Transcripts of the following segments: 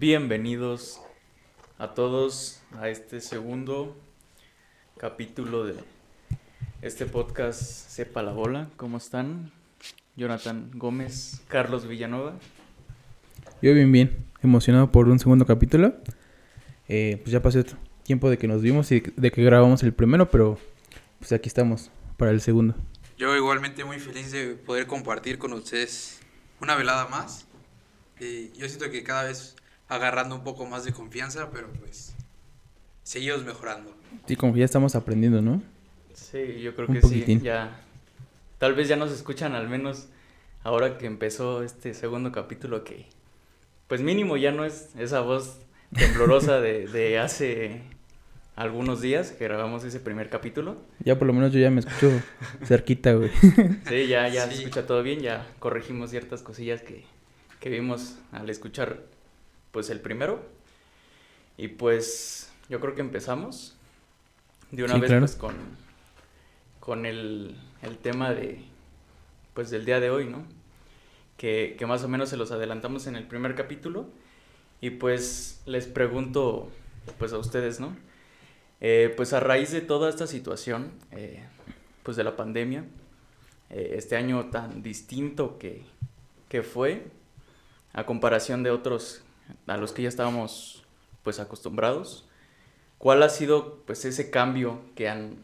Bienvenidos a todos a este segundo capítulo de este podcast Sepa la Bola. ¿Cómo están? Jonathan Gómez, Carlos Villanova. Yo bien, bien, emocionado por un segundo capítulo. Eh, pues ya pasó tiempo de que nos vimos y de que grabamos el primero, pero pues aquí estamos para el segundo. Yo igualmente muy feliz de poder compartir con ustedes una velada más. Eh, yo siento que cada vez agarrando un poco más de confianza, pero pues seguimos mejorando. Sí, como que ya estamos aprendiendo, ¿no? Sí, yo creo que sí. Ya, tal vez ya nos escuchan al menos ahora que empezó este segundo capítulo que, pues mínimo ya no es esa voz temblorosa de, de hace algunos días que grabamos ese primer capítulo. Ya por lo menos yo ya me escucho cerquita, güey. Sí, ya, ya se escucha todo bien, ya corregimos ciertas cosillas que, que vimos al escuchar pues el primero. Y pues yo creo que empezamos de una vez pues, con, con el, el, tema de pues del día de hoy, ¿no? Que, que, más o menos se los adelantamos en el primer capítulo. Y pues les pregunto pues a ustedes, ¿no? Eh, pues a raíz de toda esta situación, eh, pues de la pandemia, eh, este año tan distinto que, que fue, a comparación de otros a los que ya estábamos pues acostumbrados. ¿Cuál ha sido pues ese cambio que han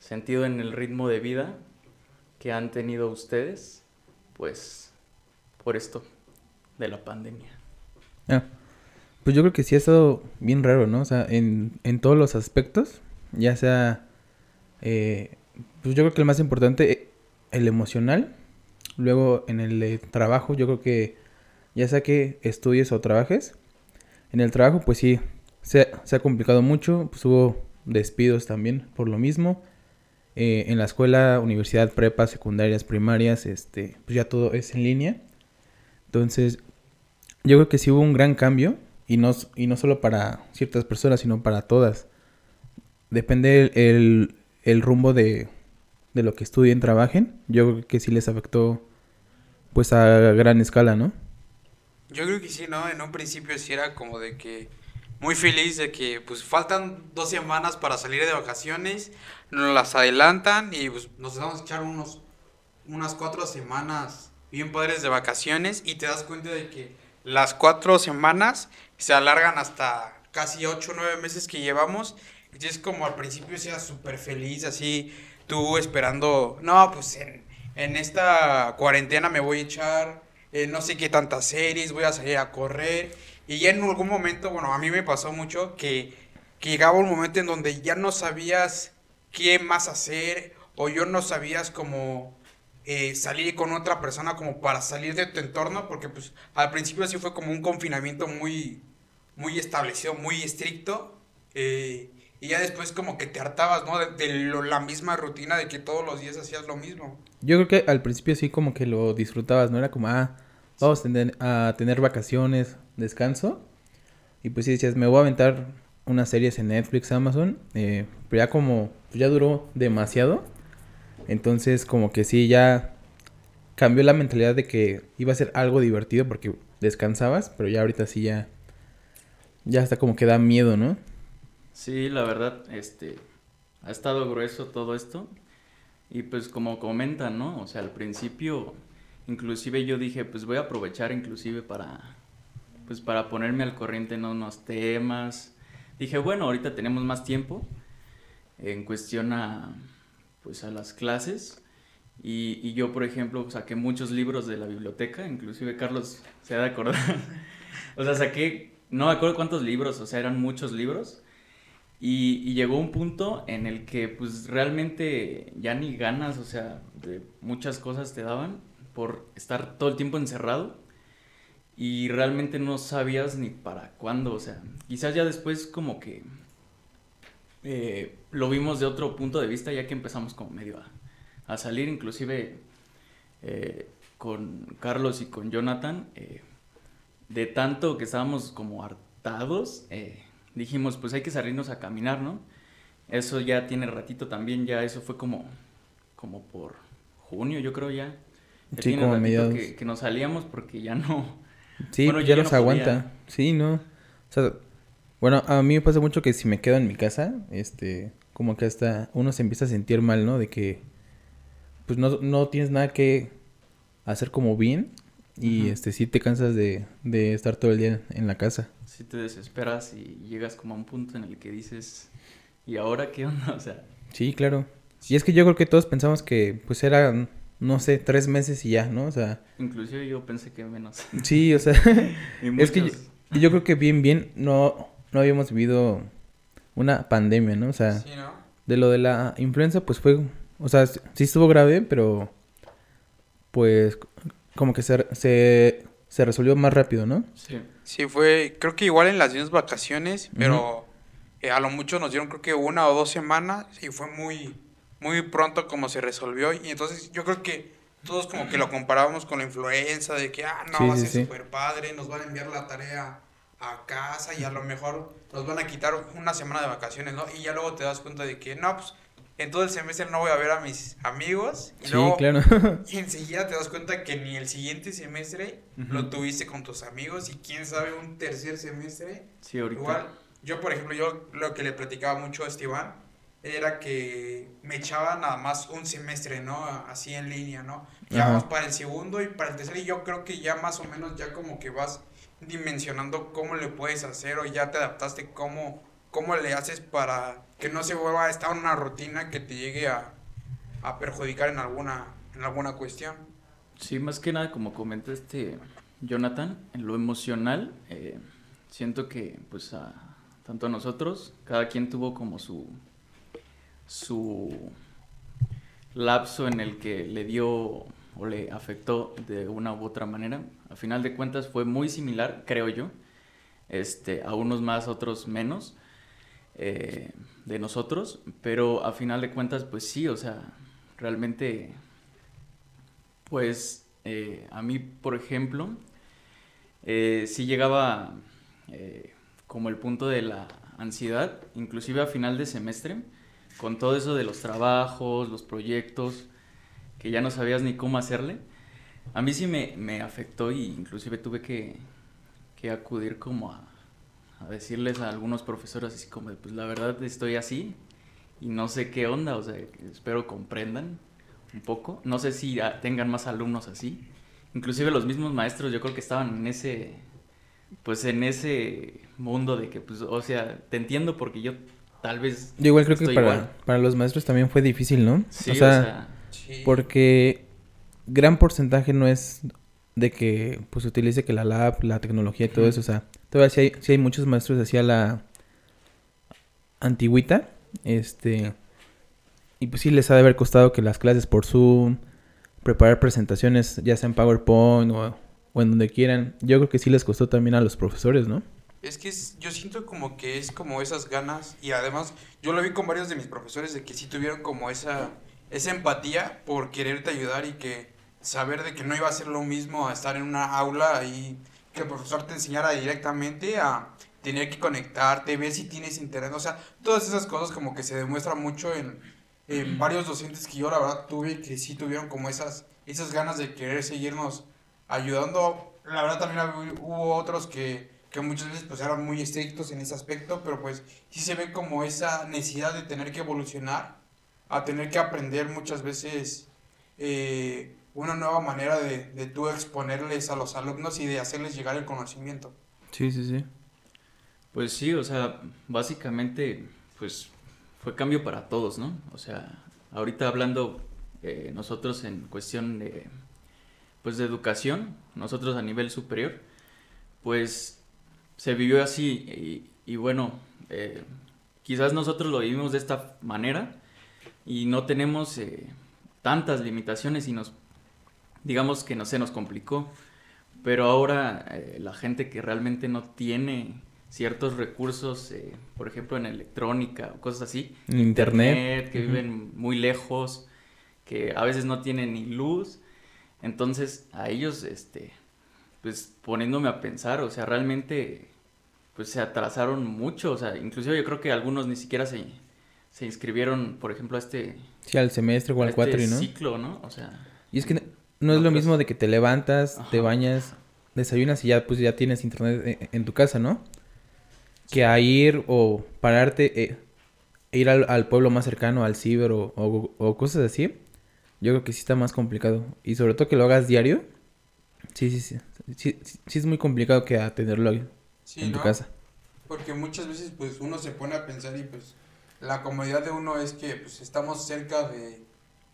sentido en el ritmo de vida que han tenido ustedes pues por esto de la pandemia? Ah, pues yo creo que sí ha estado bien raro, ¿no? O sea, en, en todos los aspectos, ya sea, eh, pues yo creo que el más importante, el emocional, luego en el trabajo, yo creo que ya sea que estudies o trabajes. En el trabajo, pues sí, se, ha complicado mucho, pues hubo despidos también por lo mismo. Eh, en la escuela, universidad, prepa, secundarias, primarias, este, pues ya todo es en línea. Entonces, yo creo que sí hubo un gran cambio, y no, y no solo para ciertas personas, sino para todas. Depende el, el, rumbo de, de lo que estudien, trabajen. Yo creo que sí les afectó, pues a gran escala, ¿no? Yo creo que sí, ¿no? En un principio sí era como de que muy feliz de que pues faltan dos semanas para salir de vacaciones, nos las adelantan y pues nos vamos a echar unos, unas cuatro semanas bien padres de vacaciones y te das cuenta de que las cuatro semanas se alargan hasta casi ocho o nueve meses que llevamos. Y es como al principio sea súper feliz, así tú esperando, no, pues en, en esta cuarentena me voy a echar eh, no sé qué tantas series, voy a salir a correr. Y ya en algún momento, bueno, a mí me pasó mucho que, llegaba un momento en donde ya no sabías qué más hacer o yo no sabías cómo eh, salir con otra persona como para salir de tu entorno, porque pues al principio sí fue como un confinamiento muy, muy establecido, muy estricto. Eh, y ya después como que te hartabas, ¿no? De, la misma rutina de que todos los días hacías lo mismo. Yo creo que al principio sí como que lo disfrutabas, ¿no? Era como, ah, vamos a tener, a tener vacaciones, descanso. Y pues sí decías, me voy a aventar unas series en Netflix, Amazon. Eh, pero ya como, pues ya duró demasiado. Entonces como que sí, ya cambió la mentalidad de que iba a ser algo divertido porque descansabas. Pero ya ahorita sí ya, ya hasta como que da miedo, ¿no? Sí, la verdad, este, ha estado grueso todo esto. Y pues como comentan, ¿no? O sea, al principio, inclusive yo dije, pues voy a aprovechar inclusive para, pues para ponerme al corriente en unos temas. Dije, bueno, ahorita tenemos más tiempo en cuestión a, pues a las clases. Y, y yo, por ejemplo, saqué muchos libros de la biblioteca, inclusive Carlos se ha de acordar. o sea, saqué, no me acuerdo cuántos libros, o sea, eran muchos libros. Y, llegó un punto en el que pues realmente ya ni ganas, o sea, de muchas cosas te daban por estar todo el tiempo encerrado y realmente no sabías ni para cuándo, o sea, quizás ya después como que eh, lo vimos de otro punto de vista ya que empezamos como medio a, salir, inclusive eh, con Carlos y con Jonathan, eh, de tanto que estábamos como hartados, dijimos, pues hay que salirnos a caminar, ¿no? Eso ya tiene ratito también, ya eso fue como, como por junio, yo creo ya. sí, como que, que, nos salíamos porque ya no, Sí, Bueno, ya ya los no aguanta. podía. Sí, no. O sea, bueno, a mí me pasa mucho que si me quedo en mi casa, este, como que hasta uno se empieza a sentir mal, ¿no? De que, pues no, no tienes nada que hacer como bien y este, sí te cansas de, de estar todo el día en la casa. Si te desesperas y llegas como a un punto en el que dices, ¿y ahora qué onda? O sea, Sí, claro. Y es que yo creo que todos pensamos que, pues eran, no sé, tres meses y ya, ¿no? O sea, inclusive yo pensé que menos. sí, o sea, Y Es que yo creo que bien, bien, no, no habíamos vivido una pandemia, ¿no? O sea, Sí, ¿no? de lo de la influenza, pues fue, o sea, sí estuvo grave, pero pues como que se, se, se resolvió más rápido, ¿no? Sí. Sí, fue, creo que igual en las mismas vacaciones, pero eh, a lo mucho nos dieron creo que una o dos semanas y fue muy, muy pronto como se resolvió. Y entonces yo creo que todos como que lo comparábamos con la influenza, de que, ah, no, Sí, va a ser sí. súper padre, nos van a enviar la tarea a casa y a lo mejor nos van a quitar una semana de vacaciones, ¿no? Y ya luego te das cuenta de que, no, pues en todo el semestre no voy a ver a mis amigos. Y Sí, luego claro. y enseguida te das cuenta que ni el siguiente semestre lo tuviste con tus amigos y quién sabe un tercer semestre. Sí, ahorita. Igual, yo por ejemplo, yo lo que le platicaba mucho a Esteban era que me echaba nada más un semestre, ¿no? Así en línea, ¿no? Ya Ajá. vamos para el segundo y para el tercero y yo creo que ya más o menos ya como que vas dimensionando cómo le puedes hacer o ya te adaptaste cómo, cómo le haces para que no se vuelva a estar una rutina que te llegue a, a perjudicar en alguna, en alguna cuestión. Sí, más que nada, como comenta este Jonathan, en lo emocional, eh, siento que, pues, a, tanto a nosotros, cada quien tuvo como su, su lapso en el que le dio o le afectó de una u otra manera. A final de cuentas fue muy similar, creo yo, este, a unos más, otros menos eh, de nosotros, pero a final de cuentas, pues sí, o sea, realmente pues eh, a mí, por ejemplo, eh, sí llegaba como el punto de la ansiedad, inclusive a final de semestre, con todo eso de los trabajos, los proyectos, que ya no sabías ni cómo hacerle. A mí sí me, me afectó y inclusive tuve que, que acudir como a, a decirles a algunos profesores así como de, pues la verdad estoy así y no sé qué onda, o sea, espero comprendan un poco. No sé si tengan más alumnos así. Inclusive los mismos maestros yo creo que estaban en ese, pues en ese mundo de que, pues, o sea, te entiendo porque yo tal vez... Yo igual creo que para, igual. para los maestros también fue difícil, ¿no? Sí, o sea, Sí. porque gran porcentaje no es de que pues utilice que la lab, la tecnología y todo eso, o sea, todavía sí hay, sí hay muchos maestros hacia la antigüita, este, y pues sí les ha de haber costado que las clases por Zoom, preparar presentaciones ya sea en PowerPoint o, en donde quieran, yo creo que sí les costó también a los profesores, ¿no? Es que es- yo siento como que es como esas ganas y además yo lo vi con varios de mis profesores de que sí tuvieron como esa, esa empatía por quererte ayudar y que saber de que no iba a ser lo mismo a estar en una aula y que el profesor te enseñara directamente a tener que conectarte, ver si tienes internet, o sea, todas esas cosas como que se demuestran mucho en, en varios docentes que yo la verdad tuve que sí tuvieron como esas, esas ganas de querer seguirnos ayudando. La verdad también hubo otros que, que muchas veces pues eran muy estrictos en ese aspecto, pero pues sí se ve como esa necesidad de tener que evolucionar, a tener que aprender muchas veces eh, una nueva manera de, de tú exponerles a los alumnos y de hacerles llegar el conocimiento. Sí, sí, sí. Pues sí, o sea, básicamente, pues fue cambio para todos, ¿no? O sea, ahorita hablando eh, nosotros en cuestión de, pues de educación, nosotros a nivel superior, pues se vivió así y, y bueno, eh, quizás nosotros lo vivimos de esta manera y no tenemos eh, tantas limitaciones y nos, digamos que no se nos complicó, pero ahora eh, la gente que realmente no tiene ciertos recursos, eh, por ejemplo en electrónica o cosas así, internet. que viven muy lejos, que a veces no tienen ni luz, entonces a ellos, este, pues poniéndome a pensar, o sea, realmente, pues se atrasaron mucho, o sea, inclusive yo creo que algunos ni siquiera se, se inscribieron, por ejemplo, a este, Sí, al semestre o al este cuatri, ¿no? ciclo, ¿no? O sea, Y es que no es lo mismo de que te levantas, te bañas, desayunas y ya pues ya tienes internet e- en, tu casa, ¿no? Que a ir o pararte, eh, e ir al, al pueblo más cercano, al ciber o, o- o cosas así, yo creo que sí está más complicado. Y sobre todo que lo hagas diario, sí, sí, sí. Sí, sí, sí es muy complicado que atenderlo en tu casa. Porque muchas veces pues uno se pone a pensar y pues la comodidad de uno es que pues estamos cerca de,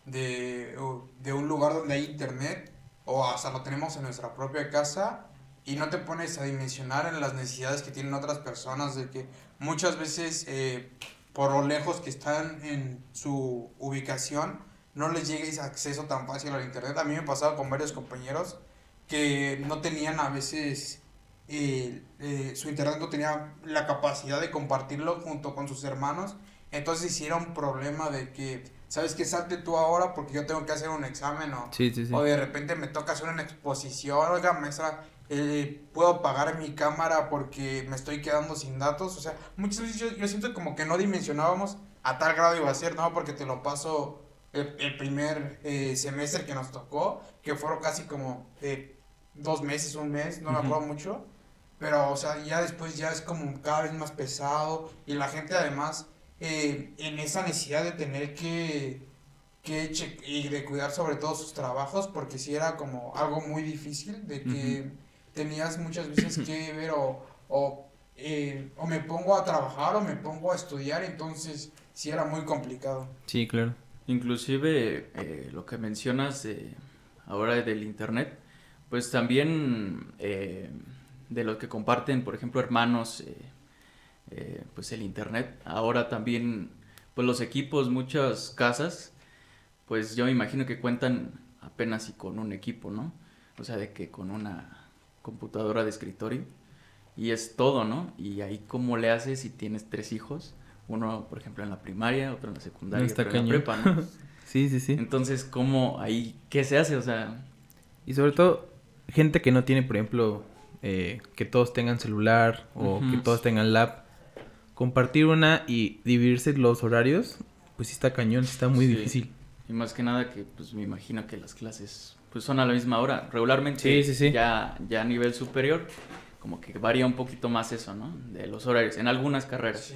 de, de un lugar donde hay internet o hasta lo tenemos en nuestra propia casa y no te pones a dimensionar en las necesidades que tienen otras personas de que muchas veces eh, por lo lejos que están en su ubicación no les llega acceso tan fácil al internet. A mí me pasaba con varios compañeros que no tenían a veces eh, eh, su internet no tenía la capacidad de compartirlo junto con sus hermanos. Entonces un problema de que, ¿sabes qué? Salte tú ahora porque yo tengo que hacer un examen o, Sí, sí, sí. o de repente me toca hacer una exposición. Oiga, maestra, eh, puedo apagar mi cámara porque me estoy quedando sin datos. O sea, muchas veces yo, yo siento como que no dimensionábamos a tal grado iba a ser, ¿no? Porque te lo paso el, el primer eh, semestre que nos tocó, que fueron casi como eh, dos meses, un mes, no me Ujú. acuerdo mucho. Pero, o sea, ya después ya es como cada vez más pesado y la gente además eh, en esa necesidad de tener que, que che- y de cuidar sobre todo sus trabajos, porque sí era como algo muy difícil, de que tenías muchas veces que ver o, o, eh, o me pongo a trabajar o me pongo a estudiar, entonces sí era muy complicado. Sí, claro. Inclusive eh, lo que mencionas ahora del internet, pues también eh, de lo que comparten, por ejemplo, hermanos, eh, pues el internet. Ahora también, pues los equipos, muchas casas, pues yo me imagino que cuentan apenas y con un equipo, ¿no? O sea, de que con una computadora de escritorio y es todo, ¿no? Y ahí cómo le haces si tienes tres hijos, uno, por ejemplo, en la primaria, otro en la secundaria, está otro en la prepa, ¿no? Sí, sí, sí. Entonces, ¿cómo ahí qué se hace? O sea, Y sobre todo, gente que no tiene, por ejemplo, eh, que todos tengan celular o que todos tengan lab. Compartir una y dividirse los horarios, pues sí está cañón, sí está muy Sí. difícil. y más que nada que pues me imagino que las clases pues son a la misma hora. Regularmente Sí, sí, sí. ya ya a nivel superior como que varía un poquito más eso, ¿no? De los horarios en algunas carreras. Sí.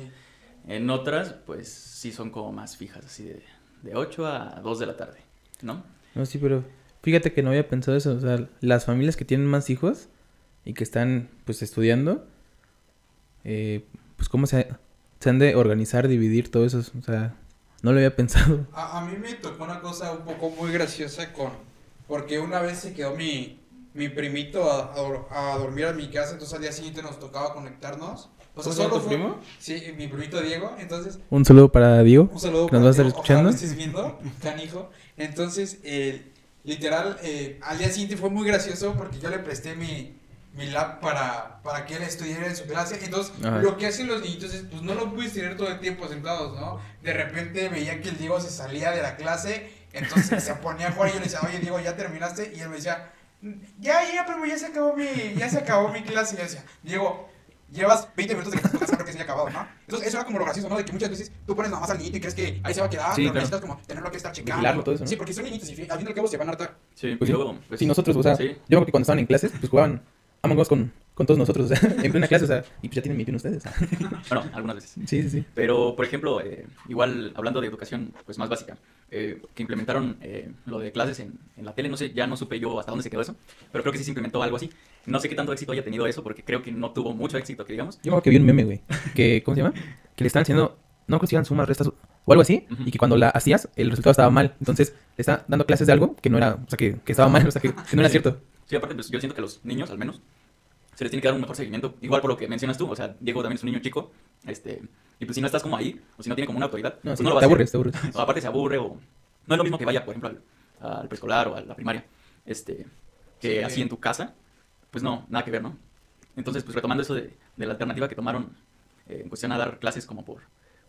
En otras pues sí son como más fijas, así de de 8 a 2 de la tarde, ¿no? No, sí, pero fíjate que no había pensado eso. O sea, las familias que tienen más hijos y que están, pues, estudiando, eh, pues, ¿cómo se, se han de organizar, dividir todo eso? O sea, no lo había pensado. A, a mí me tocó una cosa un poco muy graciosa con... Porque una vez se quedó mi, mi primito a, a dor- a dormir a mi casa, entonces al día siguiente nos tocaba conectarnos. O sea, ¿Cómo se llama solo tu fue- primo? Sí, mi primito Diego, entonces Un saludo para Diego. un saludo ¿Que nos va a estar escuchando? estés viendo, canijo. Entonces, eh, literal, eh, al día siguiente fue muy gracioso porque yo le presté mi, mi lab para, para que él estudiara en su clase. Entonces, Ajá. lo que hacen los niñitos es, pues no lo puedes tener todo el tiempo sentados, ¿no? De repente veía que el Diego se salía de la clase, entonces se ponía a jugar y yo le decía, oye, Diego, ¿ya terminaste? Y él me decía, ya, ya, pero ya se acabó mi, ya se acabó mi clase. Y yo decía, Diego, llevas 20 minutos de que estás que se haya acabado, ¿no? Entonces, eso era como lo gracioso, ¿no? De que muchas veces tú pones nada más al niñito y crees que ahí se va a quedar, Sí, pero claro. necesitas como tenerlo que estar checando. Vigilarlo, todo eso, ¿no? Sí, porque son niñitos y al fin y al cabo se van a hartar. Sí, Pues sí. luego, pues, Sí, nosotros, o sea, sí. yo creo que cuando estaban en clases, pues jugaban Among Us con, con todos nosotros, o sea, en plena clase, o sea, y pues ya tienen 21 ustedes. o sea. Bueno, algunas veces. Sí, sí, sí. Pero, por ejemplo, eh, igual hablando de educación pues más básica, eh, que implementaron eh, lo de clases en, en la tele, no sé, ya no supe yo hasta dónde se quedó eso, pero creo que sí se implementó algo así. No sé qué tanto éxito haya tenido eso, porque creo que no tuvo mucho éxito, que digamos. Yo creo que vi un meme, güey, que, ¿cómo se llama? Que le estaban haciendo, no creo que eran sumas, restas o algo así, Ujú. y que cuando la hacías, el resultado estaba mal. Entonces, le estaban dando clases de algo que no era, o sea, que, que estaba mal, o sea, que, que no era cierto. Sí, aparte, pues yo siento que a los niños, al menos, se les tiene que dar un mejor seguimiento. Igual por lo que mencionas tú, o sea, Diego también es un niño chico, este, y pues si no estás como ahí, o si no tiene como una autoridad, No, pues sí, no lo va te a hacer. aburres, te aburres. O aparte se aburre o no es lo mismo que vaya, por ejemplo, al, al preescolar o a la primaria, este, que Sí. así en tu casa, pues no, nada que ver, ¿no? Entonces, pues retomando eso de, de la alternativa que tomaron eh, en cuestión a dar clases como por,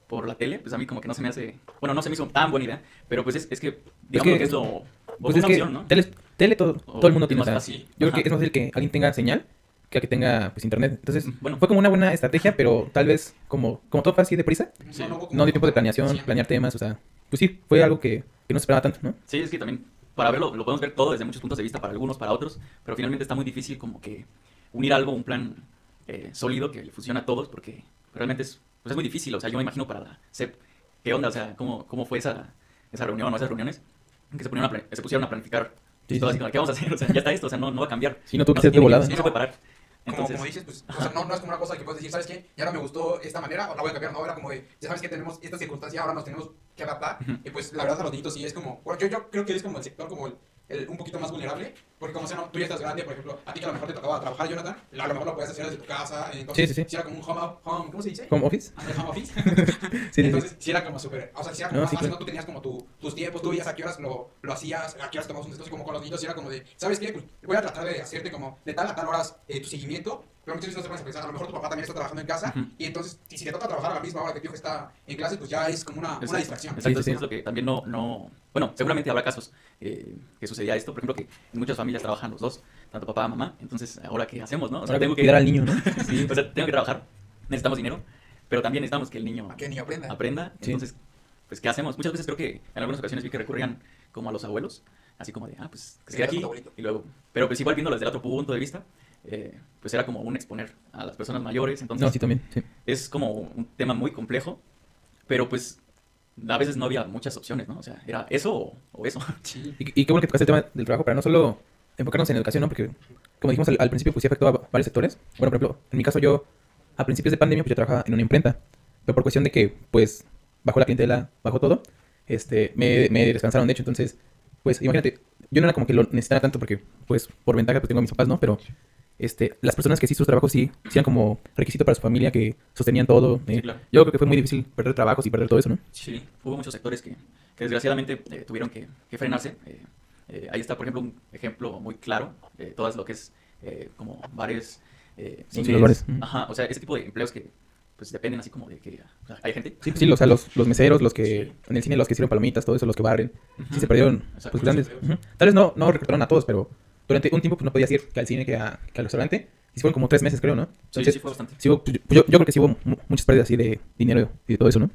por la tele, pues a mí como que no se me hace, bueno, no se me hizo tan buena idea, pero pues es, es que, digamos que- que, es lo, Pues una es que opción, ¿no? tele, tele todo, O todo el mundo tiene, o más sea, fácil. yo creo Ajá. que es más fácil que alguien tenga señal que a que tenga, pues, internet. Entonces, Bueno. fue como una buena estrategia, pero tal vez, como, como todo fue así deprisa, Sí. no dio tiempo de planeación, planear temas, o sea, pues sí, fue algo que, que no se esperaba tanto, ¿no? Sí, es que también para verlo, lo podemos ver todo desde muchos puntos de vista, para algunos, para otros, pero finalmente está muy difícil como que unir algo, un plan eh, sólido que le funcione a todos, porque realmente es, pues es muy difícil, o sea, yo me imagino para la CEP, ¿qué onda? O sea, ¿cómo, cómo fue esa, esa reunión o esas reuniones? Que se, a se pusieron a planificar, Sí, todo sí, así como, ¿qué vamos a hacer? O sea, ya está esto, o sea, no, no va a cambiar. Sí, no, tú se tiene, volada. no se puede parar. Como, Entonces, como dices, pues, o sea, no, no es como una cosa que puedes decir, ¿sabes qué? Ya no me gustó esta manera, o la voy a cambiar, no, era como de, ya sabes que tenemos esta circunstancia, ahora nos tenemos que adaptar, y pues la verdad a los niños sí es como, bueno, yo, yo creo que es como el sector como el, el un poquito más vulnerable, porque como sea, no, tú ya estás grande, por ejemplo, a ti que a lo mejor te tocaba trabajar, Jonathan, a lo mejor lo puedes hacer desde tu casa, entonces, Sí, sí, sí. si era como un home, home ¿cómo se dice? ¿Home office? Ah, el home office. Entonces, si era como súper, o sea, si era como No, más fácil, claro. ¿no? Tú tenías como tu, tus tiempos, tú veías a qué horas lo, lo hacías, a qué horas tomabas un descanso, como con los niños, y era como de, ¿sabes qué? Pues voy a tratar de hacerte como de tal a tal horas eh, tu seguimiento, pero muchas veces no te pones a pensar, a lo mejor tu papá también está trabajando en casa, Ujú. y entonces, si, si te toca trabajar a la misma hora que tu hijo está en clase, pues ya es como una, una distracción. Exacto, Sí, sí, es lo que también no, no... Bueno, seguramente habrá casos eh, que sucedía esto. Por ejemplo, que en muchas familias trabajan los dos, tanto papá como mamá. Entonces, ¿ahora qué hacemos, no? O sea, Ahora tengo que... cuidar al niño, ¿no? Sí, o sea, tengo que trabajar. Necesitamos dinero, pero también necesitamos que el niño que ni aprenda. aprenda. Sí. Entonces, pues, ¿qué hacemos? Muchas veces creo que en algunas ocasiones vi que recurrían como a los abuelos, así como de, ah, pues, que se quede Sí, aquí. Y luego, pero pues igual viéndolo desde el otro punto de vista, eh, pues era como un exponer a las personas mayores. Entonces, No, sí, también, sí. es como un tema muy complejo, pero pues a veces no había muchas opciones, ¿no? O sea, era eso o, o eso. Sí. Y, y qué bueno que tocaste el tema del trabajo para no solo enfocarnos en educación, ¿no? Porque, como dijimos al, al principio, pues sí afectó a va- varios sectores. Bueno, por ejemplo, en mi caso yo, a principios de pandemia, pues yo trabajaba en una imprenta. Pero por cuestión de que, pues, bajó la clientela, bajó todo, este, me, me descansaron, de hecho. Entonces, pues, imagínate, yo no era como que lo necesitara tanto porque, pues, por ventaja, pues tengo a mis papás, ¿no? Pero, este, las personas que sí sus trabajos sí, sí eran como requisito para su familia, que sostenían todo. eh, Sí, claro. Yo creo que fue muy difícil perder trabajos y perder todo eso, ¿no? Sí, hubo muchos sectores que, que desgraciadamente eh, tuvieron que, que frenarse. Eh, eh, ahí está, por ejemplo, un ejemplo muy claro de todas lo que es eh, como bares, eh, Sí, los bares. Ajá, o sea, ese tipo de empleos que pues dependen así como de que o sea, hay gente. Sí, sí, o sea, los, los meseros, los que en el cine, los que sirven palomitas, todo eso, los que barren. Sí, se perdieron, Exacto, pues sí, grandes. se Ujú. Tal vez no, no reclutaron a todos, pero durante un tiempo pues, no podías ir que al cine, que, a- que al restaurante. Y fueron como tres meses, creo, ¿no? Sí, Entonces, sí, fue bastante. sí hubo- pues, yo, yo creo que sí hubo mu- muchas pérdidas así de dinero y de todo eso, ¿no?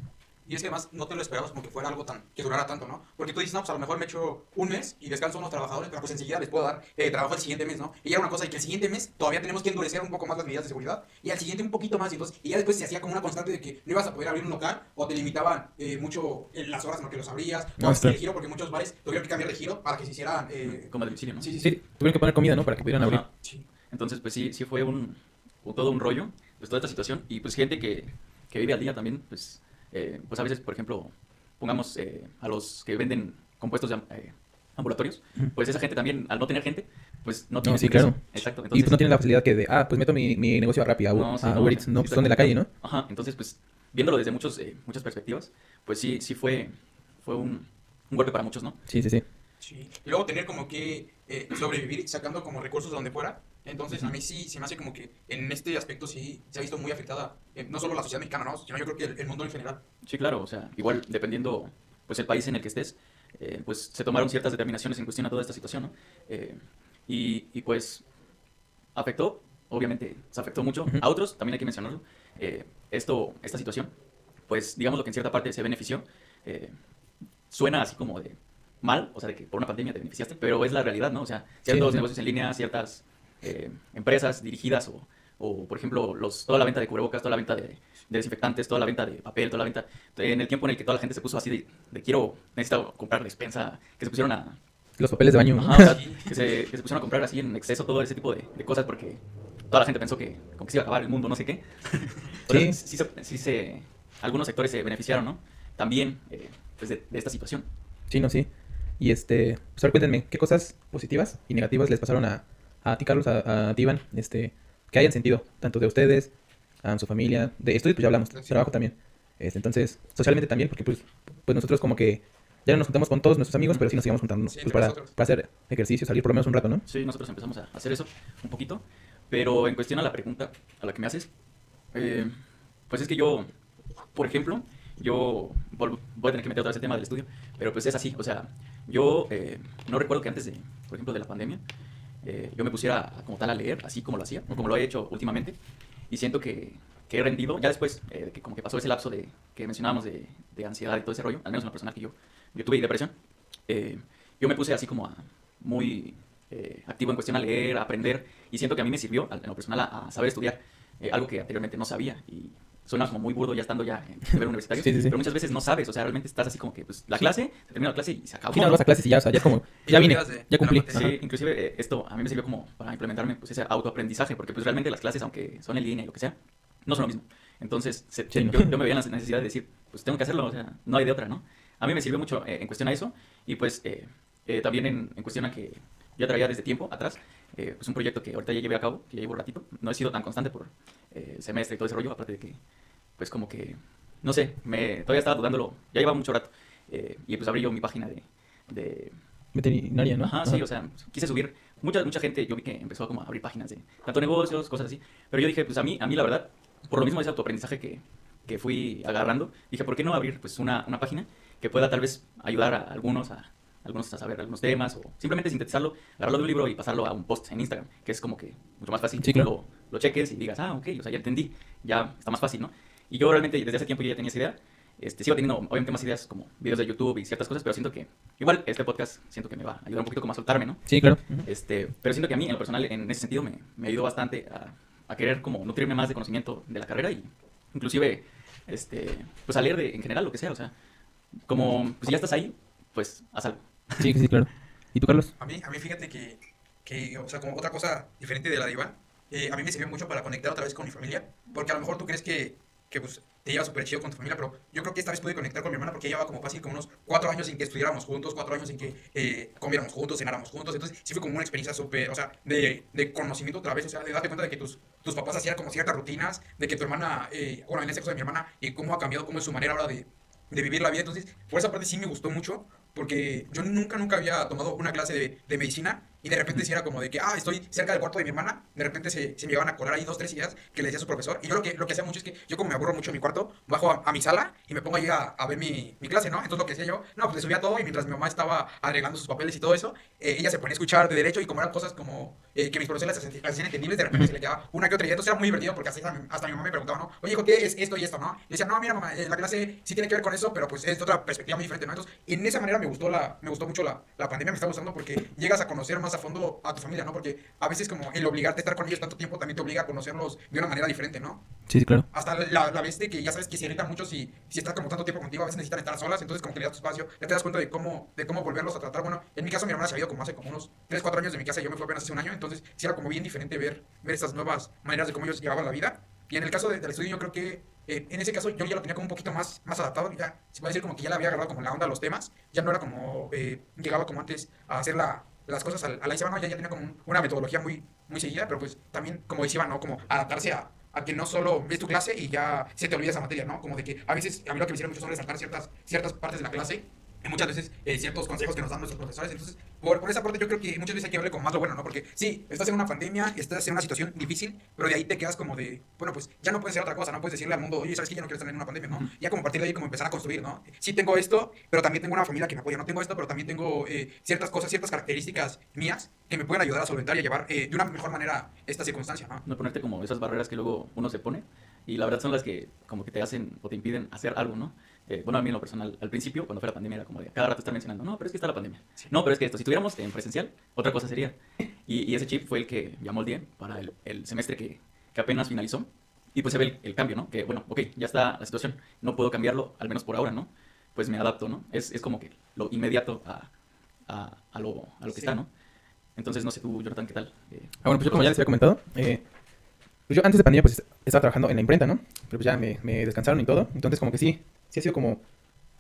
Y es que además no te lo esperabas como que fuera algo tan que durara tanto, ¿no? Porque tú dices, no, pues a lo mejor me echo un mes y descanso a unos trabajadores, pero pues enseguida les puedo dar eh, trabajo el siguiente mes, ¿no? Y era una cosa y que el siguiente mes todavía tenemos que endurecer un poco más las medidas de seguridad y al siguiente un poquito más y entonces y ya después se hacía como una constante de que no ibas a poder abrir un local o te limitaban eh, mucho eh, las horas en las que los abrías No, o está. el giro porque muchos bares tuvieron que cambiar de giro para que se hicieran eh, Como domicilio, ¿no? sí, sí, Sí, sí. tuvieron que poner comida, ¿no? Para que pudieran abrir. Sí. Entonces, pues sí, sí fue un, un- todo un rollo, pues toda esta situación. Y pues gente que, que vive al día también, pues, eh, pues a veces, por ejemplo, pongamos eh, a los que venden compuestos de eh, ambulatorios, pues esa gente también, al no tener gente, pues no tiene sí, ingreso. claro. Exacto. Y Entonces, pues no tienen la facilidad que de, ah, pues meto mi, mi negocio a Rappi, a, No, sí, a no, Uber Eats, no, sí pues está son de la calle, ¿no? Ajá, entonces, pues, viéndolo desde muchos, eh, muchas perspectivas, pues sí, sí fue, fue un, un golpe para muchos, ¿no? Sí, sí, sí. Sí. Y luego tener como que eh, sobrevivir sacando como recursos de donde fuera. Entonces, a mí sí se me hace como que en este aspecto sí se ha visto muy afectada, eh, no solo la sociedad mexicana, ¿no? sino yo creo que el, el mundo en general. Sí, claro, o sea, igual dependiendo pues el país en el que estés, eh, pues se tomaron ciertas determinaciones en cuestión a toda esta situación, ¿no? Eh, y, y, pues afectó, obviamente, se afectó mucho a otros, también hay que mencionarlo. eh, esto, esta situación, pues digamos lo que en cierta parte se benefició, eh, suena así como de mal, o sea, de que por una pandemia te beneficiaste, pero es la realidad, ¿no? O sea, ciertos sí. negocios en línea, ciertas eh, empresas dirigidas o, o, por ejemplo, los, toda la venta de cubrebocas, toda la venta de, de desinfectantes, toda la venta de papel, toda la venta, en el tiempo en el que toda la gente se puso así de, de quiero, necesito comprar despensa, que se pusieron a, Los papeles de baño. Ajá, o sea, que, se, que se pusieron a comprar así en exceso todo ese tipo de, de cosas porque toda la gente pensó que como que se iba a acabar el mundo, no sé qué. Entonces, sí. sí, se, sí se- algunos sectores se beneficiaron, ¿no? También eh, pues de, de esta situación. Sí, no, sí. Y este, pues ahora cuéntenme, ¿qué cosas positivas y negativas les pasaron a, a ti, Carlos, a, a ti, Iván, este, que hayan sentido, tanto de ustedes, a su familia, de estudios, pues ya hablamos, Sí. trabajo también. Este, entonces, socialmente también, porque pues, pues nosotros como que ya no nos juntamos con todos nuestros amigos, pero sí nos sigamos juntando Sí, pues, para, nosotros. para hacer ejercicio, salir por lo menos un rato, ¿no? Sí, nosotros empezamos a hacer eso un poquito. Pero en cuestión a la pregunta a la que me haces, eh, pues es que yo, por ejemplo, yo voy a tener que meter otra vez el tema del estudio, pero pues es así, o sea, yo eh, no recuerdo que antes de, por ejemplo, de la pandemia, eh, yo me pusiera como tal a leer, así como lo hacía, o como lo he hecho últimamente, y siento que, que he rendido, ya después eh, que como que pasó ese lapso de que mencionábamos de, de ansiedad y todo ese rollo, al menos en lo personal que yo, yo tuve depresión, eh, yo me puse así como muy eh, activo en cuestión a leer, a aprender, y siento que a mí me sirvió, en lo personal, a, a saber estudiar algo que anteriormente no sabía. Y suena como muy burdo ya estando ya en nivel universitario, Sí, sí, sí. pero muchas veces no sabes, o sea, realmente estás así como que, pues, la clase, se termina la clase y se acabó. Sí, no, vas a clases y ya, o sea, ya es como, Y ya vine, ya cumplí. Sí, inclusive eh, esto a mí me sirvió como para implementarme pues ese autoaprendizaje, porque pues realmente las clases, aunque son en línea y lo que sea, no son lo mismo. Entonces, se- Sí, ¿no? yo, yo me veía en la necesidad de decir, pues tengo que hacerlo, o sea, no hay de otra, ¿no? A mí me sirvió mucho eh, en cuestión a eso, y pues eh, eh, también en, en cuestión a que yo traía desde tiempo atrás, eh, pues un proyecto que ahorita ya llevé a cabo, que ya llevo ratito, no he sido tan constante por eh, semestre y todo ese rollo, aparte de que, pues como que, no sé, me, todavía estaba dudándolo, ya llevaba mucho rato, eh, y pues abrí yo mi página de, de Veterinaria, ¿no? Ajá, sí, o sea, quise subir. Mucha, mucha gente, yo vi que empezó a como a abrir páginas de tanto negocios, cosas así. Pero yo dije, pues a mí, a mí la verdad, por lo mismo ese autoaprendizaje que, que fui agarrando, dije, ¿por qué no abrir pues una, una página que pueda tal vez ayudar a algunos a, algunos a saber algunos temas o simplemente sintetizarlo, agarrarlo de un libro y pasarlo a un post en Instagram, que es como que mucho más fácil. Sí, que claro. lo, lo cheques y digas, ah, ok, o sea, ya entendí, ya está más fácil, ¿no? Y yo realmente desde hace tiempo ya tenía esa idea. Este, sigo teniendo obviamente más ideas como videos de YouTube y ciertas cosas, pero siento que igual este podcast siento que me va a ayudar un poquito como a soltarme, ¿no? Sí, claro. Este, pero siento que a mí, en lo personal, en ese sentido, me, me ayudó bastante a, a querer como nutrirme más de conocimiento de la carrera y inclusive, este, pues a leer de, en general lo que sea, o sea, como, pues si ya estás ahí, pues haz algo. Sí, sí, claro. ¿Y tú, Carlos? A mí, a mí fíjate que, que, o sea, como otra cosa diferente de la de Iván, eh, a mí me sirvió mucho para conectar otra vez con mi familia, porque a lo mejor tú crees que, que pues, te llevas súper chido con tu familia, pero yo creo que esta vez pude conectar con mi hermana porque ella llevaba como fácil como unos cuatro años sin que estudiáramos juntos, cuatro años sin que eh, comiéramos juntos, cenáramos juntos, entonces sí fue como una experiencia súper, o sea, de, de conocimiento otra vez, o sea, de darte cuenta de que tus, tus papás hacían como ciertas rutinas, de que tu hermana, eh, bueno, en este caso de mi hermana, y cómo ha cambiado, cómo es su manera ahora de, de vivir la vida, entonces, por esa parte sí me gustó mucho, porque yo nunca, nunca había tomado una clase de, de medicina y de repente si era como de que, ah, estoy cerca del cuarto de mi hermana, de repente se, se me iban a colar ahí dos, tres ideas que le decía su profesor. Y yo lo que, lo que hacía mucho es que yo como me aburro mucho en mi cuarto, bajo a, a mi sala y me pongo ahí a, a ver mi, mi clase, ¿no? Entonces lo que hacía yo, no, pues le subía todo y mientras mi mamá estaba agregando sus papeles y todo eso, eh, ella se ponía a escuchar de derecho y como eran cosas como eh, que mis profesores las hacían entendibles, de repente se le quedaba una que otra idea. Entonces era muy divertido porque hasta, hasta mi mamá me preguntaba, ¿no? Oye, hijo, ¿qué es esto y esto, no? Y decía, no, mira, mamá, eh, la clase sí tiene que ver con eso, pero pues es de otra perspectiva muy diferente, ¿no? Entonces, en esa manera me gustó, la, me gustó mucho la, la pandemia, me está gustando porque llegas a conocer más a fondo a tu familia, ¿no? Porque a veces como el obligarte a estar con ellos tanto tiempo también te obliga a conocerlos de una manera diferente, ¿no? Sí, sí, claro. Hasta la, la vez de que ya sabes que se irritan mucho si, si estás como tanto tiempo contigo, a veces necesitan estar solas, entonces como que le das tu espacio, ya te das cuenta de cómo, de cómo volverlos a tratar. Bueno, en mi caso mi hermana se ha ido como hace como unos 3, 4 años de mi casa y yo me fui apenas hace un año, entonces sí era como bien diferente ver, ver esas nuevas maneras de cómo ellos llevaban la vida. Y en el caso de- del estudio yo creo que eh, en ese caso yo ya lo tenía como un poquito más, más adaptado, ya se puede decir como que ya le había agarrado como la onda a los temas, ya no era como, eh, llegaba como antes a hacer la, las cosas al- a la Isabel, ya, ya tenía como un- una metodología muy, muy seguida, pero pues también, como decía, ¿no? Como adaptarse a, a que no solo ves tu clase y ya se te olvida esa materia, ¿no? Como de que a veces, a mí lo que me hicieron mucho son resaltar ciertas, ciertas partes de la clase muchas veces eh, ciertos consejos que nos dan nuestros profesores. Entonces, por, por esa parte yo creo que muchas veces hay que verle como más lo bueno, ¿no? Porque sí, estás en una pandemia, estás en una situación difícil, pero de ahí te quedas como de, bueno, pues ya no puedes hacer otra cosa, no puedes decirle al mundo, oye, ¿sabes que Ya no quiero estar en una pandemia, ¿no? Ya como a partir de ahí como empezar a construir, ¿no? Sí tengo esto, pero también tengo una familia que me apoya, no tengo esto, pero también tengo eh, ciertas cosas, ciertas características mías que me pueden ayudar a solventar y a llevar eh, de una mejor manera esta circunstancia, ¿no? No ponerte como esas barreras que luego uno se pone y la verdad son las que como que te hacen o te impiden hacer algo, ¿no? Eh, bueno, a mí en lo personal, al principio, cuando fue la pandemia, era como de cada rato estar mencionando, no, pero es que está la pandemia. No, pero es que esto, si estuviéramos en presencial, otra cosa sería. Y, y ese chip fue el que llamó el día para el, el semestre que, que apenas finalizó. Y pues se ve el, el cambio, ¿no? Que bueno, ok, ya está la situación, no puedo cambiarlo, al menos por ahora, ¿no? Pues me adapto, ¿no? Es, es como que lo inmediato a, a, a lo, a lo que Sí. está, ¿no? Entonces, no sé tú, Jonathan, ¿qué tal? Eh, Ah, bueno, pues yo como ya les había comentado, eh, pues yo antes de pandemia pues estaba trabajando en la imprenta, ¿no? Pero pues ya me, me descansaron y todo. Entonces como que sí, sí ha sido como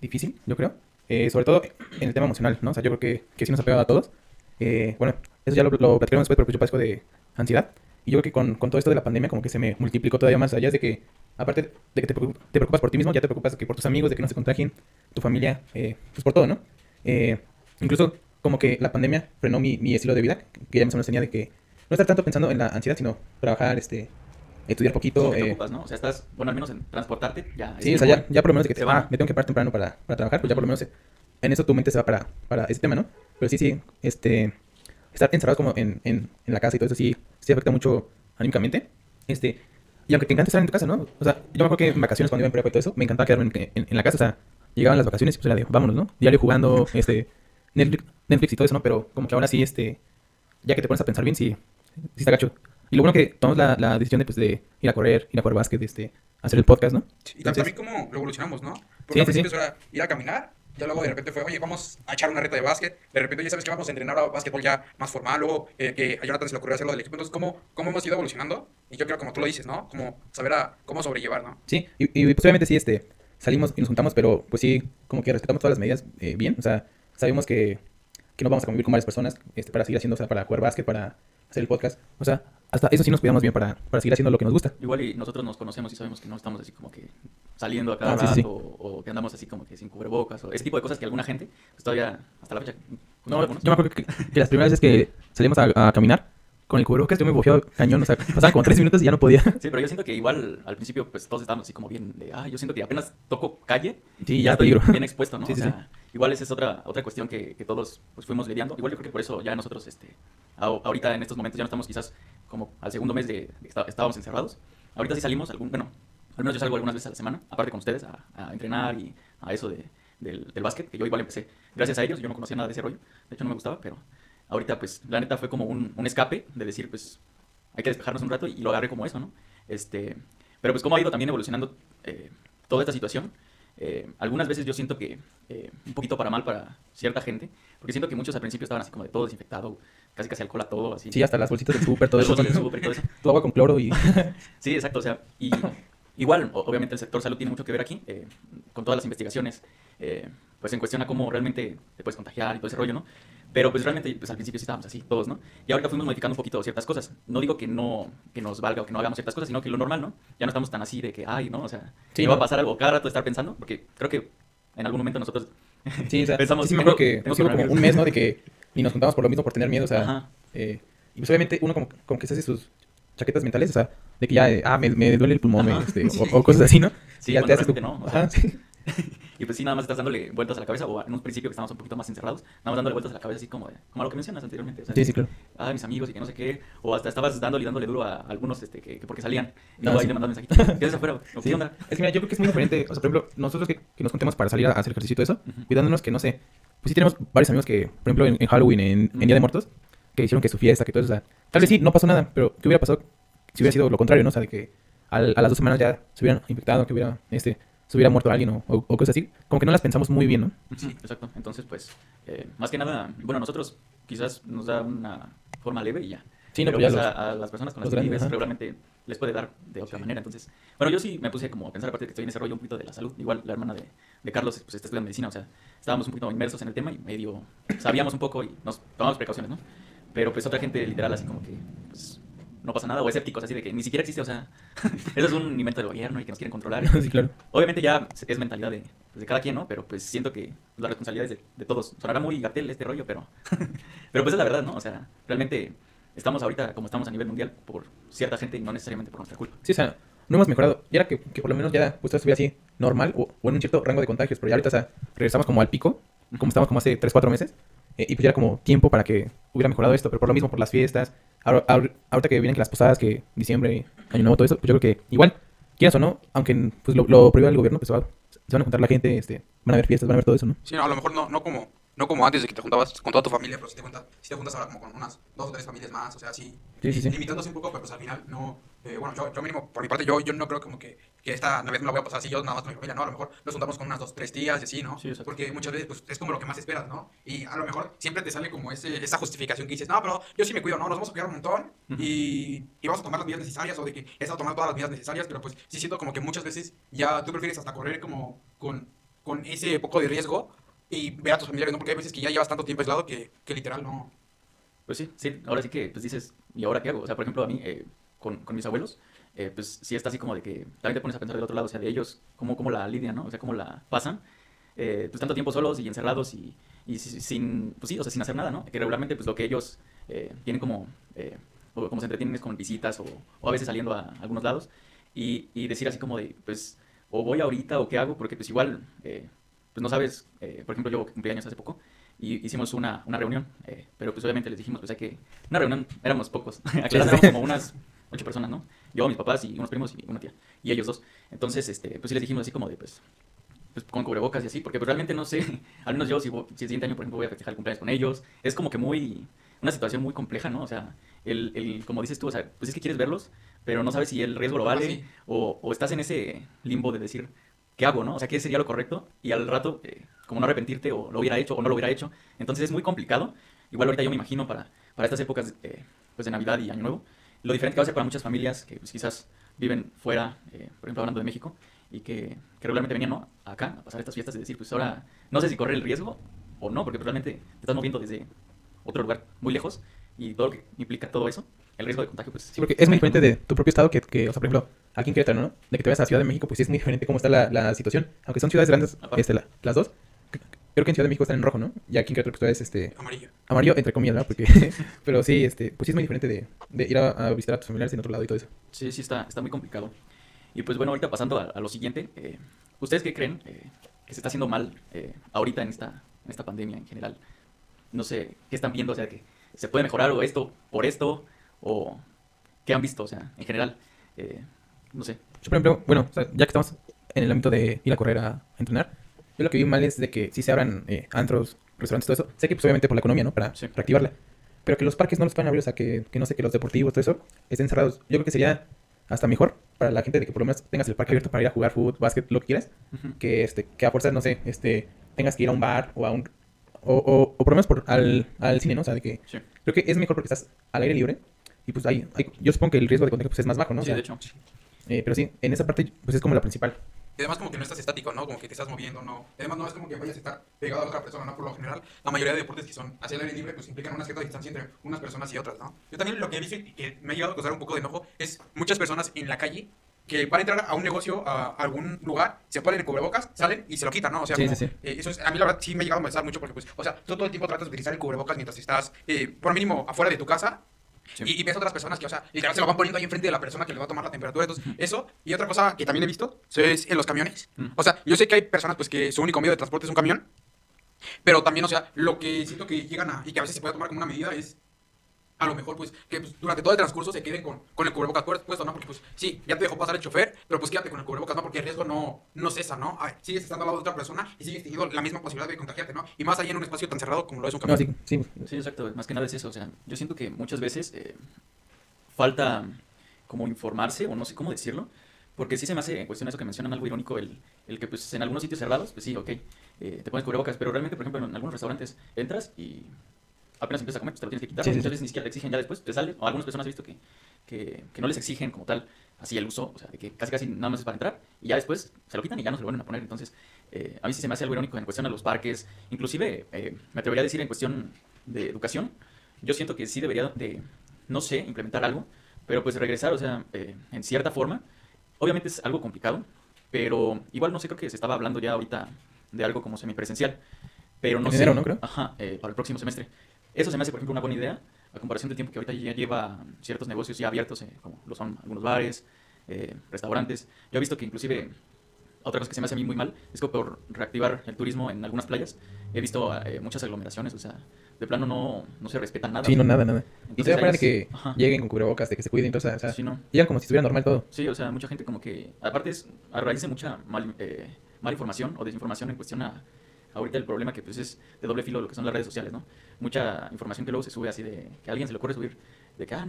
difícil, yo creo. Eh, sobre todo en el tema emocional, ¿no? O sea, yo creo que, que sí nos ha pegado a todos. Eh, bueno, eso ya lo, lo platicaremos después, pero pues yo padezco de ansiedad. Y yo creo que con, con todo esto de la pandemia como que se me multiplicó todavía más allá de que, aparte de que te, te preocupas por ti mismo, ya te preocupas que por tus amigos, de que no se contagien, tu familia, eh, pues por todo, ¿no? Eh, incluso como que la pandemia frenó mi, mi estilo de vida, que ya menos tenía de que no estar tanto pensando en la ansiedad, sino trabajar, este, estudiar poquito. ¿Cómo te eh, ocupas, no? O sea, estás, bueno, al menos en transportarte, ya. Sí, o sea, ya, ya por lo menos de que te, va, ah, me tengo que parar temprano para, para trabajar, pues ya por lo menos eh, en eso tu mente se va para, para ese tema, ¿no? Pero sí, sí, este, estar encerrado como en, en, en la casa y todo eso sí, sí afecta mucho anímicamente. Este, y aunque te encanta estar en tu casa, ¿no? O sea, yo me acuerdo que en vacaciones cuando iba en prepa y todo eso, me encantaba quedarme en, en- en la casa, o sea, llegaban las vacaciones y pues era de, vámonos, ¿no? Diario jugando, este, Netflix, Netflix y todo eso, ¿no? Pero como que ahora sí, este, ya que te pones a pensar bien, sí, sí está gacho. Y lo bueno que tomamos la, la decisión de, pues, de ir a correr, ir a jugar básquet, este, hacer el podcast, ¿no? Y Entonces- también cómo lo evolucionamos, ¿no? Porque Sí, al sí, sí. principio era ir a caminar, ya luego de repente fue, oye, vamos a echar una reta de básquet, de repente ya sabes que vamos a entrenar a básquetbol ya más formal, luego eh, que a Jonathan se le ocurrió hacerlo del equipo, entonces cómo, cómo hemos ido evolucionando, y yo creo como tú lo dices, ¿no? Como saber a cómo sobrellevar, ¿no? Sí, y, y pues obviamente sí, este, salimos y nos juntamos, pero pues sí, como que respetamos todas las medidas eh, bien. O sea, sabemos que, que no vamos a convivir con varias personas este, para seguir haciendo, o sea, para jugar básquet, para hacer el podcast. O sea, hasta eso sí nos cuidamos bien para, para seguir haciendo lo que nos gusta. Igual y nosotros nos conocemos y sabemos que no estamos así como que saliendo a cada Ah, sí, rato sí, sí. O, o que andamos así como que sin cubrebocas o ese tipo de cosas que alguna gente pues todavía hasta la fecha No, yo me acuerdo que, que las primeras veces que salimos a, a caminar con el cubrebocas, yo me bofeaba cañón, o sea, pasaban como tres minutos y ya no podía. Sí, pero yo siento que igual al principio pues todos estábamos así como bien de, ah, yo siento que apenas toco calle Sí, y ya estoy peligro. bien expuesto, ¿no? Sí, o sí, sea, igual esa es otra otra cuestión que, que todos pues fuimos lidiando. Igual yo creo que por eso ya nosotros este a- ahorita en estos momentos ya no estamos quizás como al segundo mes de, de que está- estábamos encerrados. Ahorita sí salimos algún, bueno, al menos yo salgo algunas veces a la semana, aparte con ustedes a, a entrenar y a eso de, del, del básquet, que yo igual empecé gracias a ellos, yo no conocía nada de ese rollo, de hecho no me gustaba, pero ahorita pues la neta fue como un, un escape de decir pues hay que despejarnos un rato y lo agarré como eso, ¿no? Este, pero pues cómo ha ido también evolucionando eh, toda esta situación. Eh, algunas veces yo siento que eh, un poquito para mal para cierta gente, porque siento que muchos al principio estaban así como de todo desinfectado, casi casi alcohol a todo, así. Sí, hasta las bolsitas del súper, todo eso. del y todo eso. Tu agua con cloro y... Sí, exacto, o sea, y igual, obviamente el sector salud tiene mucho que ver aquí, eh, con todas las investigaciones, eh, pues en cuestión a cómo realmente te puedes contagiar y todo ese rollo, ¿no? Pero pues realmente, pues al principio sí estábamos así, todos, ¿no? Y ahorita fuimos modificando un poquito ciertas cosas. No digo que no, que nos valga o que no hagamos ciertas cosas, sino que lo normal, ¿no? Ya no estamos tan así de que, ay, ¿no? O sea, Sí, me va a pasar algo cada rato estar pensando, porque creo que en algún momento nosotros... Sí, o sea, Pensamos, sí, sí me acuerdo que hubo como un mes, ¿no? De que ni nos juntamos por lo mismo, por tener miedo, o sea... Ajá. eh, y pues obviamente uno como, como que se hace sus chaquetas mentales, o sea, de que ya, eh, ah, me, me duele el pulmón, me, este, o, o cosas así, ¿no? Sí, Y ya cuando haces tu- no, o sea, Ajá, sí. Y pues sí, nada más estás dándole vueltas a la cabeza, o en un principio que estábamos un poquito más encerrados, nada más dándole vueltas a la cabeza así como, como a lo que mencionas anteriormente. o sea, Sí, sí, claro. ah, mis amigos y que no sé qué, o hasta estabas dándole y dándole duro a algunos este, que, que porque salían, y Ah, luego ahí sí. le mandas mensajitos, ¿qué haces afuera? ¿O Sí. ¿Qué onda? Es que mira, yo creo que es muy diferente. O sea, por ejemplo, nosotros que, que nos juntemos para salir a hacer ejercicio y todo eso, Ujú. cuidándonos que no sé. Pues sí tenemos varios amigos que, por ejemplo, en, en Halloween, en, en Día de. Muertos, que hicieron que su fiesta, que todo eso. O sea, tal vez sí, no pasó nada, pero ¿qué hubiera pasado si hubiera sido lo contrario, no? O sea, de que al- a las dos semanas ya se hubieran infectado, que hubiera, este, se hubiera muerto alguien o, o- o cosas así. Como que no las pensamos muy bien, ¿no? Sí, exacto. Entonces, pues, eh, más que nada, bueno, a nosotros quizás nos da una forma leve y ya. Sí, no, pero pues pues ya a, los- a las personas con las los que grandes, vives ajá. regularmente les puede dar de otra manera. Entonces, bueno, yo sí me puse como a pensar, aparte de que estoy en ese rollo un poquito de la salud. Igual la hermana de, de Carlos pues está estudiando medicina, o sea, estábamos un poquito inmersos en el tema y medio sabíamos un poco y nos tomamos precauciones, ¿no? Pero pues otra gente literal así como que, pues, no pasa nada, o escépticos, así de que ni siquiera existe, o sea, eso es un invento del gobierno y que nos quieren controlar. sí, claro. Obviamente ya es mentalidad de, pues, de cada quien, ¿no? Pero pues siento que la responsabilidad es de, de todos. Sonará muy gatel este rollo, pero, pero pues es la verdad, ¿no? O sea, realmente estamos ahorita como estamos a nivel mundial por cierta gente y no necesariamente por nuestra culpa. Sí, o sea, no hemos mejorado. Y era que, que por lo menos ya pues estuviera así normal o, o en un cierto rango de contagios. Pero ya ahorita, o sea, regresamos como al pico, como estábamos como hace 3, 4 meses. Eh, y pues ya era como tiempo para que hubiera mejorado esto. Pero por lo mismo, por las fiestas. ahora- ahora- ahorita que vienen que las posadas, que diciembre, año nuevo, todo eso, pues yo creo que igual, quieras o no, aunque pues lo, lo prohíba el gobierno, pues va- se van a juntar la gente, este, van a haber fiestas, van a haber todo eso, ¿no? Sí, no, a lo mejor no, no como no como antes de que te juntabas con toda tu familia, pero si te juntas, si te juntas ahora como con unas dos o tres familias más, o sea, sí, Sí, sí, sí. limitándose un poco, pero pues al final no, eh, bueno, yo, yo mínimo, por mi parte, yo, yo no creo como que, que esta Navidad me la voy a pasar así yo nada más con mi familia, no, a lo mejor nos juntamos con unas dos, tres tías y así, ¿no? Sí. Porque muchas veces pues es como lo que más esperas, ¿no? Y a lo mejor siempre te sale como ese, esa justificación que dices, no, pero yo sí me cuido, ¿no? Nos vamos a cuidar un montón y, y vamos a tomar las medidas necesarias o de que he estado tomando todas las medidas necesarias, pero pues sí siento como que muchas veces ya tú prefieres hasta correr como con, con ese poco de riesgo y ver a tus familiares, ¿no? Porque hay veces que ya llevas tanto tiempo aislado que, que literal no... Pues sí, sí, ahora sí que pues dices, ¿y ahora qué hago? O sea, por ejemplo, a mí, eh, con, con mis abuelos, eh, pues sí está así como de que también te pones a pensar del otro lado, o sea, de ellos, cómo, cómo la lidian, ¿no? O sea, cómo la pasan, eh, pues tanto tiempo solos y encerrados y, y si- sin, pues sí, o sea, sin hacer nada, ¿no? Que regularmente pues lo que ellos eh, tienen como, eh, o como se entretienen es con visitas o, o a veces saliendo a algunos lados y, y decir así como de, pues, o voy ahorita o qué hago, porque pues igual, eh, pues no sabes, eh, por ejemplo, yo cumplí años hace poco y hicimos una, una reunión, eh, pero pues obviamente les dijimos, pues hay que, una reunión, éramos pocos, éramos como unas ocho personas, ¿no? Yo, mis papás y unos primos y una tía, y ellos dos. Entonces, este, pues sí les dijimos así como de, pues, pues con cubrebocas y así, porque pues, realmente no sé, al menos yo si, el siguiente año, por ejemplo, voy a festejar el cumpleaños con ellos, es como que muy, una situación muy compleja, ¿no? O sea, el, el, como dices tú, o sea, pues es que quieres verlos, pero no sabes si el riesgo lo vale sí. o, o estás en ese limbo de decir, ¿qué hago, no? O sea, ¿qué sería lo correcto? Y al rato, eh, como no arrepentirte o lo hubiera hecho o no lo hubiera hecho. Entonces es muy complicado. Igual ahorita yo me imagino para, para estas épocas eh, pues de Navidad y Año Nuevo, lo diferente que va a ser para muchas familias que pues, quizás viven fuera, eh, por ejemplo hablando de México, y que, que regularmente venían ¿no? acá a pasar estas fiestas y decir, pues ahora no sé si correr el riesgo o no, porque pues, realmente te estás moviendo desde otro lugar muy lejos y todo lo que implica todo eso, el riesgo de contagio, pues Sí, porque es muy diferente de tu propio estado que, que, o sea, por ejemplo, aquí en Querétaro, ¿no? De que te vayas a Ciudad de México, pues sí es muy diferente cómo está la, la situación. Aunque son ciudades grandes, este, la- las dos. Creo que en Ciudad de México están en rojo, ¿no? Y aquí en Querétaro pues, es este, Amarillo. amarillo, entre comillas, ¿no? Porque, pero sí, este, pues sí es muy diferente de, de ir a, a visitar a tus familiares en otro lado y todo eso. Sí, sí, está, está muy complicado. Y pues bueno, ahorita pasando a, a lo siguiente, eh, ¿ustedes qué creen eh, que se está haciendo mal eh, ahorita en esta, en esta pandemia en general? No sé, ¿qué están viendo? O sea, que se puede mejorar o esto por esto, o qué han visto, o sea, en general, eh, no sé. Yo, por ejemplo, bueno, o sea, ya que estamos en el ámbito de ir a correr a entrenar, yo lo que vi mal es de que si se abran eh, antros, restaurantes, todo eso, sé que pues obviamente por la economía, ¿no? Para Sí. reactivarla. Pero que los parques no los puedan abrir, o sea, que, que no sé, que los deportivos, todo eso, estén cerrados. Yo creo que sería hasta mejor para la gente de que por lo menos tengas el parque abierto para ir a jugar fútbol, básquet, lo que quieras, Ujú. que, este, que a fuerzas, no sé, este, tengas que ir a un bar o a un... O, o, o por lo menos por, al, al cine, ¿no? O sea, de que Sí, creo que es mejor porque estás al aire libre y pues ahí, ahí- yo supongo que el riesgo de contagio pues, es más bajo, ¿no? O sí, sea, de hecho. eh, pero sí, en esa parte pues es como la principal. Y además como que no estás estático, ¿no? Como que te estás moviendo, ¿no? Y además no es como que vayas a estar pegado a otra persona, ¿no? Por lo general, la mayoría de deportes que son hacia el aire libre, pues implican una cierta distancia entre unas personas y otras, ¿no? Yo también lo que he visto y que me ha llegado a causar un poco de enojo es muchas personas en la calle que para entrar a un negocio, a algún lugar, se ponen el cubrebocas, salen y se lo quitan, ¿no? O sea, Sí, como, sí, sí. eh, eso es, a mí la verdad sí me ha llegado a molestar mucho porque, pues, o sea, tú todo el tiempo tratas de utilizar el cubrebocas mientras estás, eh, por mínimo, afuera de tu casa Sí. y, y ves otras personas que, o sea, literal se lo van poniendo ahí enfrente de la persona que le va a tomar la temperatura. Entonces, eso. Y otra cosa que también he visto es en los camiones. O sea, yo sé que hay personas pues que su único medio de transporte es un camión. Pero también, o sea, lo que siento que llegan a. y que a veces se puede tomar como una medida es. A lo mejor, pues, que pues, durante todo el transcurso se queden con, con el cubrebocas pu- puesto, ¿no? Porque, pues, sí, ya te dejó pasar el chofer, pero pues quédate con el cubrebocas, ¿no? Porque el riesgo no, no cesa, ¿no? Ay, sigues estando al lado de otra persona y sigues teniendo la misma posibilidad de contagiarte, ¿no? Y más ahí en un espacio tan cerrado como lo es un No, camión. sí, sí. Sí, exacto. Más que nada es eso. O sea, yo siento que muchas veces eh, falta como informarse, o no sé cómo decirlo, porque sí se me hace en cuestión eso que mencionan algo irónico, el, el que pues en algunos sitios cerrados, pues sí, ok, eh, te pones cubrebocas, pero realmente, por ejemplo, en algunos restaurantes entras y apenas empiezas a comer, pues te lo tienes que quitar, Sí, sí, muchas veces ni siquiera te exigen ya después, te sale, o algunas personas he visto que, que, que no les exigen como tal así el uso, o sea, de que casi casi nada más es para entrar y ya después se lo quitan y ya no se lo vuelven a poner, entonces eh, a mí sí se me hace algo irónico en cuestión a los parques, inclusive eh, me atrevería a decir en cuestión de educación, yo siento que sí debería de, no sé, implementar algo, pero pues regresar, o sea, eh, en cierta forma, obviamente es algo complicado, pero igual no sé, creo que se estaba hablando ya ahorita de algo como semipresencial, pero no En sé. enero, ¿no? Creo. Ajá, eh, para el próximo semestre. Eso se me hace, por ejemplo, una buena idea, a comparación del tiempo que ahorita ya lleva ciertos negocios ya abiertos, eh, como lo son algunos bares, eh, restaurantes. Yo he visto que inclusive otra cosa que se me hace a mí muy mal es que por reactivar el turismo en algunas playas he visto eh, muchas aglomeraciones, o sea, de plano no, no se respeta nada. Sí, no, nada, nada. Y Entonces, se fuera ahí de que ajá. lleguen con cubrebocas, de que se cuiden, entonces, o sea, Sí, no. llegan como si estuviera normal todo. Sí, o sea, mucha gente como que, aparte es a raíz de mucha mal, eh, mala información o desinformación en cuestión a ahorita el problema que pues es de doble filo lo que son las redes sociales, ¿no? Mucha información que luego se sube así de que a alguien se le ocurre subir de que ah,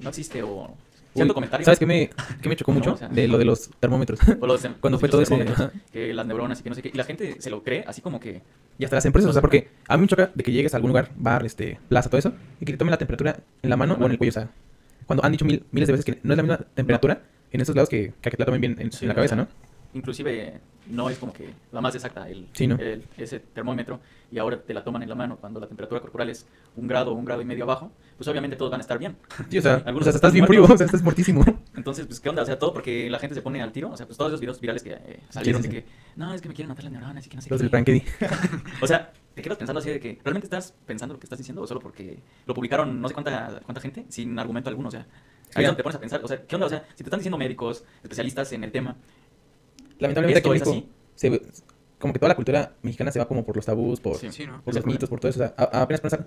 no existe o Uy, comentario. ¿Sabes qué me, qué me chocó No, mucho? o sea- de lo de los termómetros. O los- Cuando fue todo ese- que las neuronas y que no sé qué, y la gente se lo cree así como que Y hasta las empresas, o sea, porque a mí me choca de que llegues a algún lugar, bar, este, plaza, todo eso, y que te tomen la temperatura en la mano o en el cuello, o sea, cuando han dicho mil, miles de veces que no es la misma temperatura en esos lados que, que te la tomen bien en, Sí, en la cabeza, ¿no? Inclusive no es como que la más exacta el, Sí, ¿no? el- ese termómetro y ahora te la toman en la mano cuando la temperatura corporal es un grado o un grado y medio abajo, pues obviamente todos van a estar bien. Sí, o sea, Algunos o sea, estás bien frío, o sea, estás muertísimo. Entonces, pues, ¿qué onda? O sea, todo porque la gente se pone al tiro. O sea, pues todos esos videos virales que eh, salieron Sí, de que, no, es que me quieren matar las neuronas y que no sé Los qué. O sea, te quedas pensando así de que, ¿realmente estás pensando lo que estás diciendo o solo porque lo publicaron no sé cuánta, cuánta gente sin argumento alguno? O sea, ahí es donde te pones a pensar, o sea, ¿qué onda? O sea, si te están diciendo médicos, especialistas en el tema, Lamentablemente aquí ¿Esto en México, se, como que toda la cultura mexicana se va como por los tabús, por, Sí. Sí, ¿no? por los mitos, por todo eso. O sea, a- apenas pones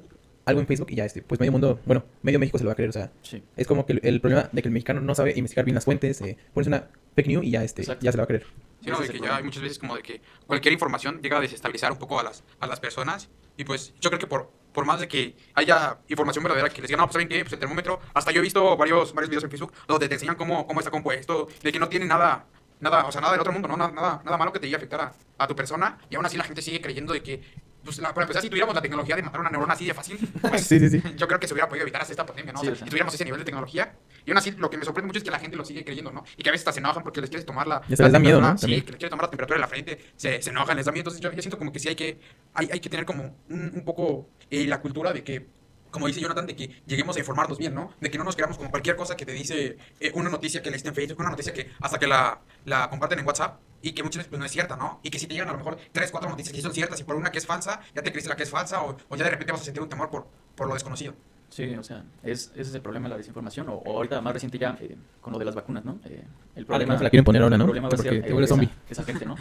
algo en Facebook y ya, este, pues medio mundo, bueno, medio México se lo va a creer, o sea, sí. es como que el, el problema de que el mexicano no sabe investigar bien las fuentes, eh, pones una fake news y ya, este, Exacto. ya se lo va a creer. Sí, no, de que ya hay muchas veces como de que cualquier información llega a desestabilizar un poco a las, a las personas. Y pues yo creo que por, por más de que haya información verdadera que les digan, no, pues saben qué, pues el termómetro, hasta yo he visto varios, varios videos en Facebook donde te enseñan cómo, cómo está compuesto, de que no tiene nada, nada, o sea, nada del otro mundo, ¿no? Nada, nada, nada malo que te llegue a afectar a, a tu persona. Y aún así la gente sigue creyendo de que, pues la- para empezar, si tuviéramos la tecnología de matar una neurona así de fácil, pues Sí, sí, sí. yo creo que se hubiera podido evitar hasta esta pandemia, ¿no? O sea, si tuviéramos ese nivel de tecnología. Y aún así, lo que me sorprende mucho es que la gente lo sigue creyendo, ¿no? Y que a veces hasta se enojan porque les quieres tomar la. Les da miedo, ¿no? Sí, También. que les quieres tomar la temperatura de la frente, se, se enojan, les da miedo. Entonces, yo, yo siento como que sí hay que, hay, hay que tener como un, un poco eh, la cultura de que. Como dice Jonathan, de que lleguemos a informarnos bien, ¿no? De que no nos creamos como cualquier cosa que te dice eh, una noticia que leíste en Facebook, una noticia que hasta que la, la comparten en WhatsApp y que muchas veces pues, no es cierta, ¿no? Y que si te llegan a lo mejor tres, cuatro noticias que sí son ciertas y por una que es falsa, ya te creíste la que es falsa o, o ya de repente vas a sentir un temor por, por lo desconocido. Sí, o sea, es, ese es el problema de la desinformación. O, o ahorita más reciente ya eh, con lo de las vacunas, ¿no? Eh, el Ah, problema, que se la quieren poner ahora, ¿no? el problema va a Porque ser te vuelves esa, zombie. esa gente, ¿no?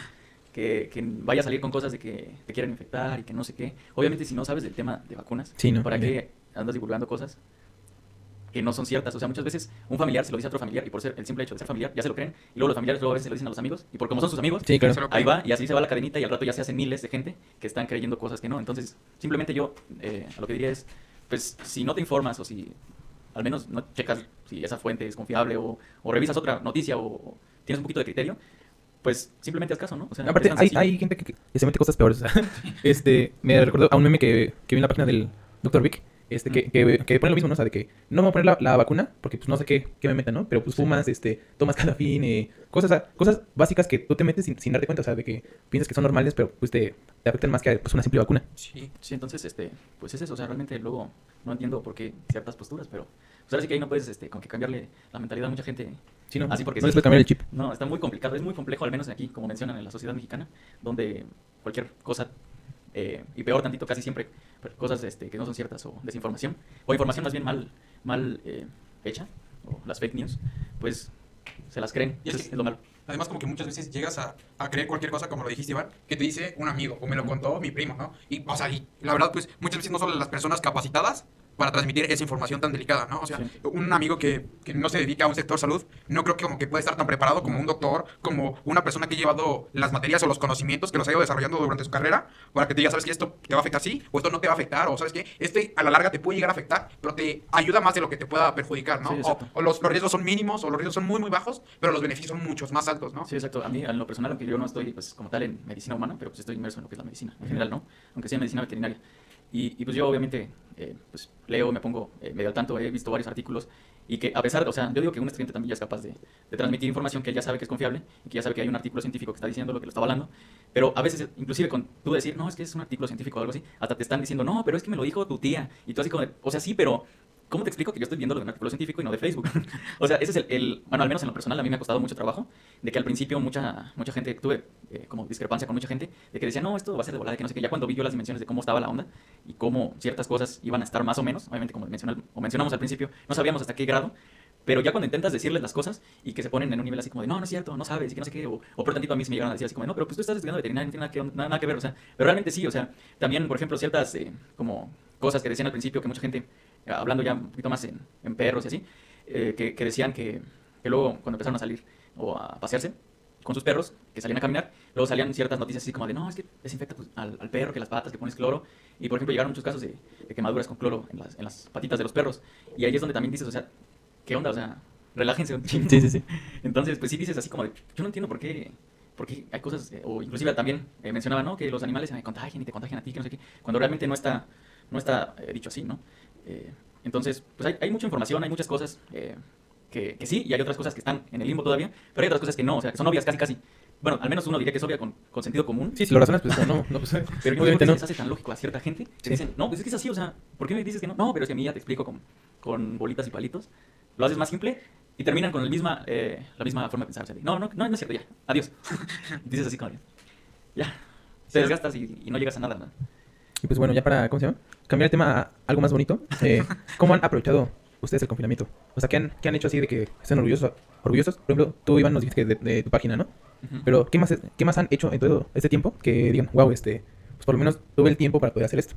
Que, que vaya a salir con cosas de que te quieren infectar y que no sé qué. Obviamente, si no sabes del tema de vacunas, Sí, ¿no? ¿para qué andas divulgando cosas que no son ciertas? O sea, muchas veces un familiar se lo dice a otro familiar y por ser el simple hecho de ser familiar ya se lo creen. Y luego los familiares luego a veces se lo dicen a los amigos y por como son sus amigos, Sí, claro. Ahí va, y así se va la cadenita y al rato ya se hacen miles de gente que están creyendo cosas que no. Entonces, simplemente yo eh, a lo que diría es, pues si no te informas o si al menos no checas si esa fuente es confiable o, o revisas otra noticia o, o tienes un poquito de criterio, pues simplemente haz caso, ¿no? O sea, Aparte, hay, hay gente que, que se mete cosas peores. este, me recordó a un meme que, que vi en la página del Dr. Vic, este, que, que, que pone lo mismo, ¿no? O sea, de que no me voy a poner la, la vacuna porque pues no sé qué, qué me metan, ¿no? Pero pues fumas, este, tomas calafín, eh, cosas, o sea, cosas básicas que tú te metes sin, sin darte cuenta, o sea, de que piensas que son normales, pero pues te, te afectan más que pues, una simple vacuna. Sí. Sí, entonces, este, pues es eso, o sea, realmente luego no entiendo por qué ciertas posturas, pero pues ahora sí que ahí no puedes, este, como que cambiarle la mentalidad a mucha gente Sí, ¿no? Así porque no sí. les cambiar el chip. No, está muy complicado, es muy complejo, al menos aquí, como mencionan en la sociedad mexicana, donde cualquier cosa, eh, y peor tantito, casi siempre, cosas este, que no son ciertas o desinformación, o información más bien mal, mal eh, hecha, o las fake news, pues se las creen, Y es que- es lo malo. Además, como que muchas veces llegas a, a creer cualquier cosa, como lo dijiste, Iván, que te dice un amigo, o me lo contó mi primo, ¿no? Y, o sea, y la verdad, pues, muchas veces no son las personas capacitadas para transmitir esa información tan delicada, ¿no? O sea, Sí. un amigo que, que no se dedica a un sector salud, no creo que como que puede estar tan preparado como un doctor, como una persona que ha llevado las materias o los conocimientos que los ha ido desarrollando durante su carrera, para que te diga, ¿sabes que esto te va a afectar sí? O esto no te va a afectar, o ¿sabes que Este a la larga te puede llegar a afectar, pero te ayuda más de lo que te pueda perjudicar, ¿no? Sí, o, o los, los riesgos son mínimos, o los riesgos son muy, muy bajos, pero los beneficios son muchos más altos, ¿no? Sí, exacto. A mí, en lo personal, aunque yo no estoy, pues, como tal en medicina humana, pero pues estoy inmerso en lo que es la medicina, en general, ¿no? Aunque sea medicina veterinaria. Y, y, pues yo, obviamente, eh, pues leo, me pongo eh, medio al tanto, he visto varios artículos y que a pesar, o sea, yo digo que un estudiante también ya es capaz de, de transmitir información que él ya sabe que es confiable y que ya sabe que hay un artículo científico que está diciendo lo que lo está avalando, pero a veces, inclusive con tú decir, no, es que es un artículo científico o algo así, hasta te están diciendo, no, pero es que me lo dijo tu tía. Y tú así como, de, o sea, sí, pero ¿cómo te explico que yo estoy viendo lo de un artículo científico y no de Facebook? o sea, ese es el, el- bueno, al menos en lo personal a mí me ha costado mucho trabajo, de que al principio mucha, mucha gente, tuve eh, como discrepancia con mucha gente, de que decía, no, esto va a ser de volada, que no sé qué, ya cuando vi yo las dimensiones de cómo estaba la onda y cómo ciertas cosas iban a estar más o menos, obviamente como o mencionamos al principio, no sabíamos hasta qué grado, pero ya cuando intentas decirles las cosas y que se ponen en un nivel así como de, no, no es cierto, no sabes, y que no sé qué, o, o por tantito a mí se me llegaron a decir así como, de, no, pero pues tú estás estudiando veterinaria, no tiene nada que, nada, nada que ver, o sea, pero realmente sí, o sea, también, por ejemplo, ciertas eh, como cosas que decían al principio que mucha gente, hablando ya un poquito más en, en perros y así, eh, que, que decían que, que luego cuando empezaron a salir o a pasearse con sus perros, que salían a caminar, luego salían ciertas noticias así como de, no, es que desinfecta tu- al, al perro, que las patas, que pones cloro, y por ejemplo llegaron muchos casos de, de quemaduras con cloro en las, en las patitas de los perros, y ahí es donde también dices, o sea, ¿qué onda? O sea, relájense un. Sí, sí, sí. Entonces, pues sí dices así como de, yo no entiendo por qué, por qué hay cosas, eh, o inclusive también eh, mencionaba, ¿no? Que los animales se contagian y te contagian a ti, que no sé qué, cuando realmente no está, no está eh, dicho así, ¿no? Eh, entonces, pues hay, hay mucha información, hay muchas cosas eh, que, que sí, y hay otras cosas que están en el limbo todavía, pero hay otras cosas que no, o sea, que son obvias casi casi. Bueno, al menos uno diría que es obvia con, con sentido común. Sí, si lo razonas, pues no, no, pues. Pero yo obviamente no. les hace tan lógico a cierta gente que Sí. dicen, no, pues es que es así, o sea, ¿por qué me dices que no? No, pero es que a mí ya te explico con, con bolitas y palitos. Lo haces más simple y terminan con el misma, eh, la misma forma de pensar. o sea, no, no, no, no es cierto, ya, adiós. Dices así como, de, ya, te desgastas y, y no llegas a nada. ¿no? Y pues bueno, ya para, ¿cómo se llama? Cambiar el tema a algo más bonito. eh, ¿Cómo han aprovechado ustedes el confinamiento? O sea, ¿qué han, qué han hecho así de que estén orgullosos? orgullosos? Por ejemplo, tú, Iván, nos dijiste que de, de tu página, ¿no? Pero, ¿qué más, ¿qué más han hecho en todo este tiempo? Que digan, wow, este, pues por lo menos tuve el tiempo para poder hacer esto.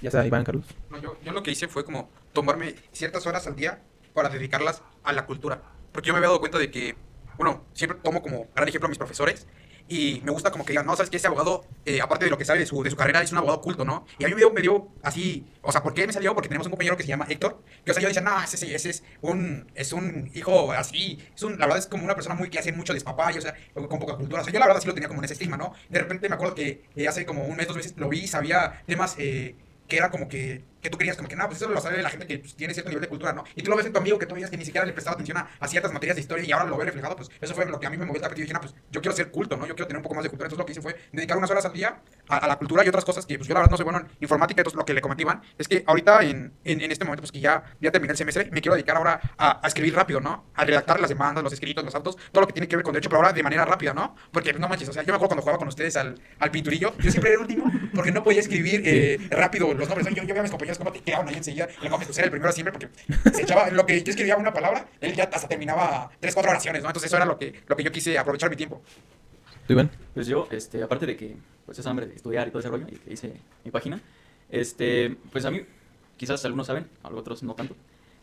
Ya sea, Iván, Carlos. No, yo, yo lo que hice fue como tomarme ciertas horas al día para dedicarlas a la cultura. Porque yo me había dado cuenta de que bueno, siempre tomo como gran ejemplo a mis profesores. Y me gusta como que digan, no, sabes que ese abogado, eh, aparte de lo que sabe de su, de su carrera, es un abogado culto, ¿no? Y a mí me dio, me dio así, o sea, ¿por qué me salió? Porque tenemos un compañero que se llama Héctor, que, o sea, yo decía, no, ese, ese es un, es un hijo así, es un, la verdad es como una persona muy que hace mucho despapay, o sea, con poca cultura, o sea, yo la verdad sí lo tenía como en ese estigma, ¿no? De repente me acuerdo que eh, hace como un mes, dos meses lo vi, sabía temas eh, que era como que que tú querías como que, no, pues eso lo sabe la gente que pues, tiene cierto nivel de cultura, ¿no? Y tú lo ves en tu amigo que tú veías que ni siquiera le prestaba atención a, a, ciertas materias de historia y ahora lo ve reflejado, pues eso fue lo que a mí me movió el tapete y dije, no, pues yo quiero ser culto, ¿no? Yo quiero tener un poco más de cultura. Entonces lo que hice fue dedicar unas horas al día a, a la cultura y otras cosas que pues yo la verdad no soy bueno en informática, entonces lo que le comentaban es que ahorita en, en, en, este momento, pues que ya, ya terminé el semestre, me quiero dedicar ahora a, a, escribir rápido, ¿no? A redactar las demandas, los escritos, los autos, todo lo que tiene que ver con derecho, pero ahora de manera rápida, ¿no? Porque no manches, o sea, yo me acuerdo cuando jugaba con ustedes al, al pinturillo, yo siempre era el último porque no podía escribir eh, rápido los nombres. Yo, yo veía a mis compañeros cómo te quedaban ahí enseguida, y le pues, era el primero siempre porque se echaba, lo que yo escribía una palabra, él ya hasta terminaba tres, cuatro oraciones, ¿no? Entonces eso era lo que, lo que yo quise aprovechar mi tiempo. ¿Tú, Iván? Pues yo, este, aparte de que, pues esa hambre de estudiar y todo ese rollo, y que hice mi página, este, pues a mí, quizás algunos saben, otros no tanto,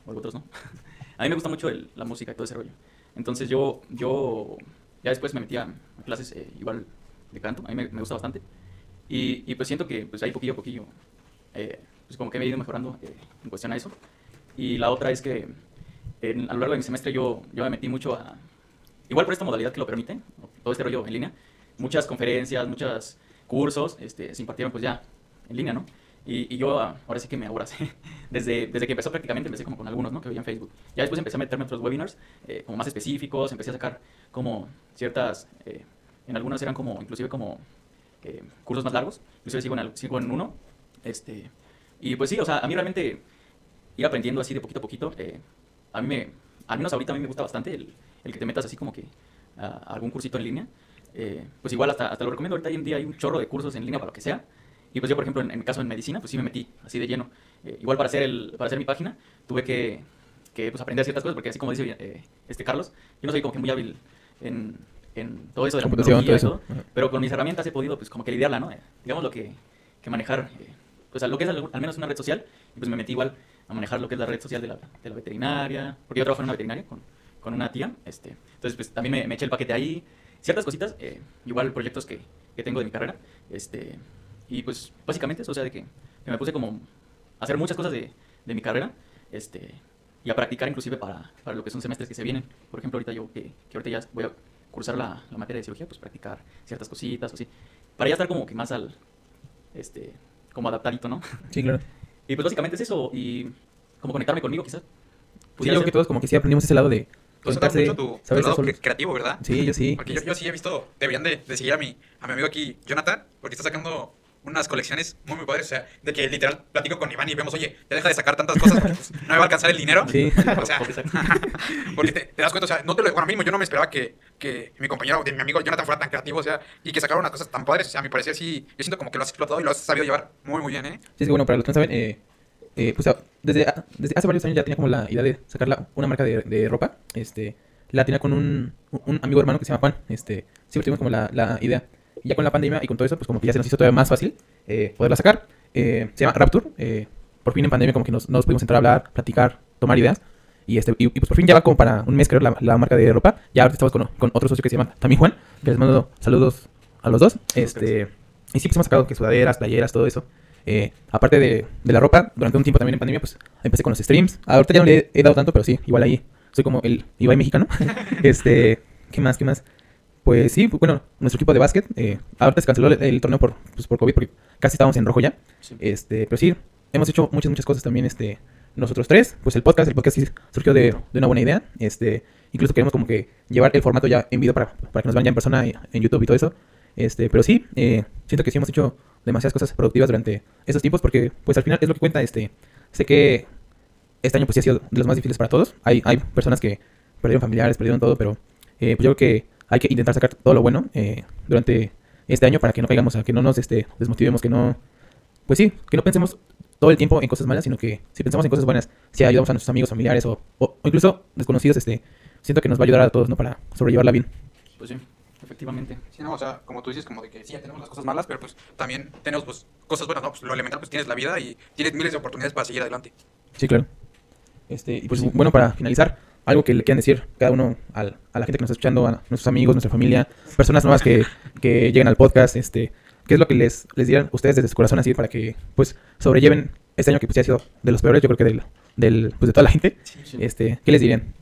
o otros no. a mí me gusta mucho el, la música y todo ese rollo. Entonces yo, yo ya después me metía a clases eh, igual de canto, a mí me, me gusta bastante. Y, y, pues siento que pues ahí poquillo a poquillo eh, pues como que me he ido mejorando eh, en cuestión a eso. Y la otra es que en, a lo largo de mi semestre yo, yo me metí mucho a, igual por esta modalidad que lo permite, todo este rollo en línea, muchas conferencias, muchos cursos este, se impartieron pues ya en línea, ¿no? Y, y yo ah, ahora sí que me aboracé. Desde, desde que empezó prácticamente empecé como con algunos, ¿no? Que veía en Facebook. Ya después empecé a meterme en otros webinars eh, como más específicos, empecé a sacar como ciertas, eh, en algunos eran como, inclusive como eh, cursos más largos, inclusive sigo en, sigo en uno, este, y pues sí, o sea, a mí realmente ir aprendiendo así de poquito a poquito, eh, a mí me, al menos ahorita a mí me gusta bastante el, el que te metas así como que a, algún cursito en línea. Eh, pues igual hasta, hasta lo recomiendo, ahorita hoy en día hay un chorro de cursos en línea para lo que sea. Y pues yo, por ejemplo, en, mi caso en medicina, pues sí me metí así de lleno. Eh, igual para hacer, el, para hacer mi página, tuve que, que pues, aprender ciertas cosas, porque así como dice eh, este Carlos, yo no soy como que muy hábil en, en todo eso de la computación, todo eso. Todo, pero con mis herramientas he podido pues como que lidiarla, ¿no? digamos lo que, que manejar pues a lo que es al, al, menos una red social, y pues me metí igual a manejar lo que es la red social de la, de la veterinaria, porque yo trabajo en una veterinaria con, con una tía, este, entonces pues también me, eché el paquete ahí, ciertas cositas, eh, igual proyectos que, que, tengo de mi carrera, este, y pues básicamente eso, o sea, de que, me puse como a hacer muchas cosas de, de mi carrera, este, y a practicar inclusive para, para, lo que son semestres que se vienen, por ejemplo, ahorita yo, que, que ahorita ya voy a cursar la, la materia de cirugía, pues practicar ciertas cositas así, para ya estar como que más al, este, como adaptadito, ¿no? Sí, claro. Y pues básicamente es eso, y como conectarme conmigo quizás. Sí, yo creo que todos como que sí aprendimos ese lado de has mucho tu, tu lado creativo, ¿verdad? Sí, yo sí. Porque yo, yo sí he visto, deberían de, de seguir a mi, a mi amigo aquí, Jonathan, porque está sacando unas colecciones muy, muy padres. O sea, de que literal platico con Iván y vemos, oye, ya deja de sacar tantas cosas porque pues, no me va a alcanzar el dinero. Sí. O sea, porque te, te, das cuenta, o sea, no te lo, bueno, mismo yo no me esperaba que, que mi compañero, de mi amigo Jonathan fuera tan creativo, o sea, y que sacara unas cosas tan padres. O sea, a mi parecer sí, yo siento como que lo has explotado y lo has sabido llevar muy, muy bien, ¿eh? Sí, es que bueno, para los que no saben, eh, eh, pues desde, desde hace varios años ya tenía como la idea de sacar la, una marca de, de ropa. Este, la tenía con un, un amigo hermano que se llama Juan. Este, siempre tuvimos como la, la idea. Y ya con la pandemia y con todo eso, pues como que ya se nos hizo todavía más fácil eh, poderla sacar. Eh, se llama Rapture. Eh, por fin en pandemia como que nos, nos pudimos entrar a hablar, platicar, tomar ideas. Y, este, y, y, pues por fin ya va como para un mes creo la, la marca de ropa. Ya ahorita estamos con, con otro socio que se llama también Juan. Que les mando saludos a los dos. Este, y sí, pues hemos sacado que sudaderas, playeras, todo eso. Eh, aparte de, de, la ropa, durante un tiempo también en pandemia, pues empecé con los streams. Ahorita ya no le he, he dado tanto, pero sí, igual ahí soy como el Ibai mexicano. este, ¿qué más? ¿Qué más? Pues sí, bueno, nuestro equipo de básquet, eh, ahorita se canceló el, el, torneo por, pues, por COVID porque casi estábamos en rojo ya. Sí. Este, pero sí, hemos hecho muchas, muchas cosas también, este, nosotros tres. Pues el podcast, el podcast sí surgió de, de una buena idea. Este, incluso queremos como que llevar el formato ya en video para, para que nos vean ya en persona en YouTube y todo eso. Este, pero sí, eh, siento que sí hemos hecho demasiadas cosas productivas durante esos tiempos porque, pues al final es lo que cuenta, este, sé que este año pues sí ha sido de los más difíciles para todos. Hay, hay personas que perdieron familiares, perdieron todo, pero eh, pues yo creo que hay que intentar sacar todo lo bueno eh, durante este año para que no caigamos, a que no nos este, desmotivemos, que no, pues sí, que no pensemos todo el tiempo en cosas malas, sino que si pensamos en cosas buenas, si ayudamos a nuestros amigos, familiares o, o, o incluso desconocidos, este, siento que nos va a ayudar a todos, ¿no? Para sobrellevarla bien. Pues sí, efectivamente. Sí, no, o sea, como tú dices, como de que sí, ya tenemos las cosas malas, pero pues también tenemos pues cosas buenas, ¿no? Pues lo elemental, pues tienes la vida y tienes miles de oportunidades para seguir adelante. Sí, claro. Este, y pues sí. bueno, para finalizar, algo que le quieran decir cada uno al- a la gente que nos está escuchando, a nuestros amigos, nuestra familia, personas nuevas que, que lleguen al podcast, este, ¿qué es lo que les, les dirán ustedes desde su corazón así para que pues sobrelleven este año que pues ya ha sido de los peores, yo creo que del, del pues de toda la gente, Sí. este, ¿qué les dirían?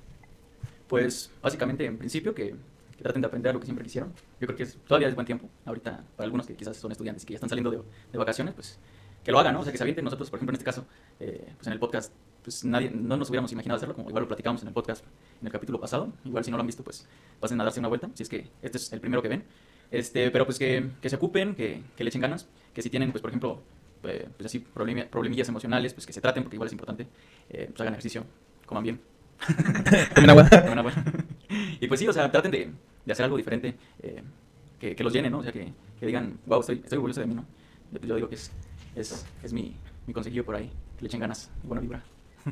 Pues básicamente, en principio, que, que traten de aprender lo que siempre quisieron. Yo creo que es- todavía es buen tiempo. Ahorita, para algunos que quizás son estudiantes que ya están saliendo de, de vacaciones, pues que lo hagan, ¿no? O sea, que se avienten. Nosotros, por ejemplo, en este caso, eh, pues en el podcast, pues nadie, no nos hubiéramos imaginado hacerlo, como igual lo platicamos en el podcast en el capítulo pasado. Igual si no lo han visto, pues pasen a darse una vuelta, si es que este es el primero que ven. Este, pero pues que, que se ocupen, que, que le echen ganas, que si tienen, pues por ejemplo, eh, pues así problemi- problemillas emocionales, pues que se traten, porque igual es importante, eh, pues hagan ejercicio, coman bien. Tomen agua. Una buena- y pues sí, o sea, traten de, de hacer algo diferente eh, que, que los llene, ¿no? O sea, que, que digan, wow, estoy, estoy orgulloso de mí, ¿no? Yo, yo digo que es, es, es mi, mi consejillo por ahí, que le echen ganas y buena vibra.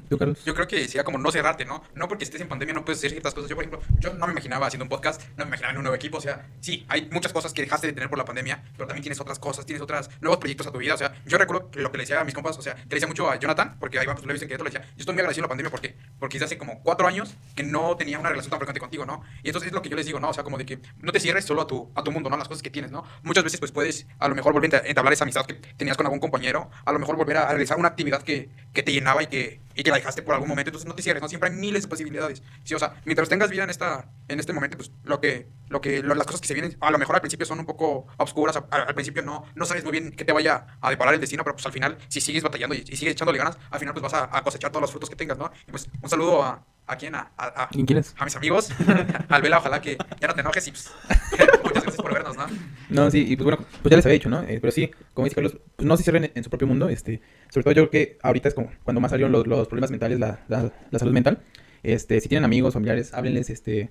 ¿Tú? Yo creo que sería como no cerrarte, ¿no? No porque estés en pandemia no puedes hacer ciertas cosas. Yo, por ejemplo, yo no me imaginaba haciendo un podcast, no me imaginaba en un nuevo equipo. O sea, sí, hay muchas cosas que dejaste de tener por la pandemia, pero también tienes otras cosas, tienes otros nuevos proyectos a tu vida. O sea, yo recuerdo que lo que le decía a mis compas, o sea, que le decía mucho a Jonathan, porque ahí va, pues lo he visto en Querétaro, le decía, yo estoy muy agradecido a la pandemia porque, porque desde hace como cuatro años que no tenía una relación tan frecuente contigo, ¿no? Y entonces es lo que yo les digo, ¿no? O sea, como de que no te cierres solo a tu, a tu mundo, ¿no? Las cosas que tienes, ¿no? Muchas veces, pues puedes a lo mejor volver a entablar esa amistad que tenías con algún compañero, a lo mejor volver a realizar una actividad que, que te llenaba y que, y que la dejaste por algún momento. Entonces no te ¿no? Siempre hay miles de posibilidades. O sea, mientras tengas vida en esta, en este momento, pues lo que, lo que, las cosas que se vienen, a lo mejor al principio son un poco obscuras, al principio no, no sabes muy bien qué te vaya a deparar el destino, pero pues al final, si sigues batallando y, sigues echándole ganas, al final pues vas a, a cosechar todos los frutos que tengas, ¿no? Pues un saludo a, a quién, a, a, a- ¿Quién quieres? a mis amigos, al Vela, ojalá que ya no te enojes y pues, muchas gracias por vernos, ¿no? No, sí, y pues bueno, pues ya les había dicho, ¿no? Eh, pero sí, como dice Carlos, pues no se cierren en, en su propio mundo, este, sobre todo yo creo que ahorita es como cuando más salieron los, los problemas mentales, la, la, la salud mental, este, si tienen amigos, familiares, háblenles, este,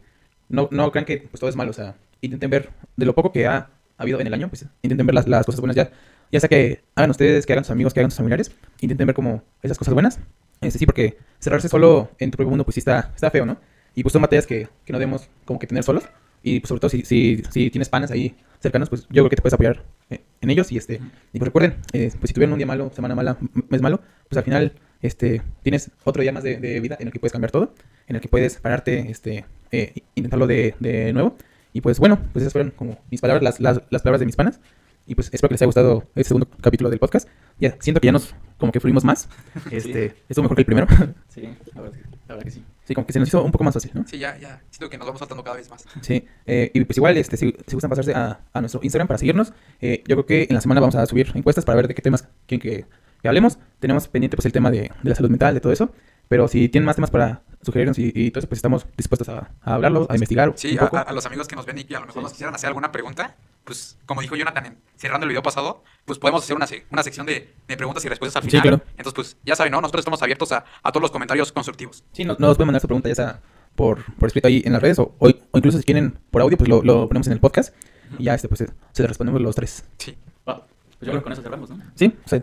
no, no crean que pues todo es malo, o sea, intenten ver de lo poco que ha habido en el año, pues intenten ver las, las cosas buenas ya, ya sea que hagan ustedes, que hagan sus amigos, que hagan sus familiares, intenten ver como esas cosas buenas, este, sí, porque cerrarse solo en tu propio mundo, pues sí está, está feo, ¿no? Y pues son batallas que, que no debemos como que tener solos, y pues, sobre todo si, si, si tienes panas ahí cercanos, pues yo creo que te puedes apoyar eh, en ellos. Y este y pues recuerden, eh, pues si tuvieron un día malo, semana mala, mes malo, pues al final este tienes otro día más de, de vida en el que puedes cambiar todo, en el que puedes pararte, este, eh, intentarlo de, de nuevo. Y pues bueno, pues esas fueron como mis palabras, las, las, las palabras de mis panas y pues espero que les haya gustado este segundo capítulo del podcast. Ya siento que ya nos como que fluimos más, este, estuvo mejor que el primero, Sí, la verdad, la verdad que sí. sí, como que se nos hizo un poco más fácil, ¿no? Sí, ya, ya, siento que nos vamos saltando cada vez más. Sí, eh, y pues igual, este, si, si gustan pasarse a, a nuestro Instagram para seguirnos, eh, yo creo que en la semana vamos a subir encuestas para ver de qué temas quieren que, que hablemos. Tenemos pendiente pues el tema de, de la salud mental, de todo eso, pero si tienen más temas para sugerirnos y, y todo eso, pues estamos dispuestos a, a hablarlo, a investigar Sí, un a, poco. a- a los amigos que nos ven y que a lo mejor Sí. nos quisieran hacer alguna pregunta, pues como dijo Jonathan en- cerrando el video pasado, pues podemos hacer una, una sección de, de preguntas y respuestas al Sí, final. claro. Entonces, pues ya saben, ¿no? Nosotros estamos abiertos a, a todos los comentarios constructivos. Sí, no- nos pueden mandar su pregunta ya sea por, por escrito ahí en las redes o, o, o incluso si quieren por audio, pues lo, lo ponemos en el podcast y ya este, pues se, se le respondemos los tres. Sí. Va, pues yo creo que con eso cerramos, ¿no? Sí, o sea,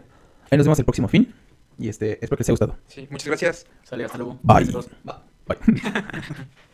ahí nos vemos el próximo fin y este, espero que les haya gustado. Sí, muchas gracias. Sale, hasta luego. Bye. Besitos. Bye.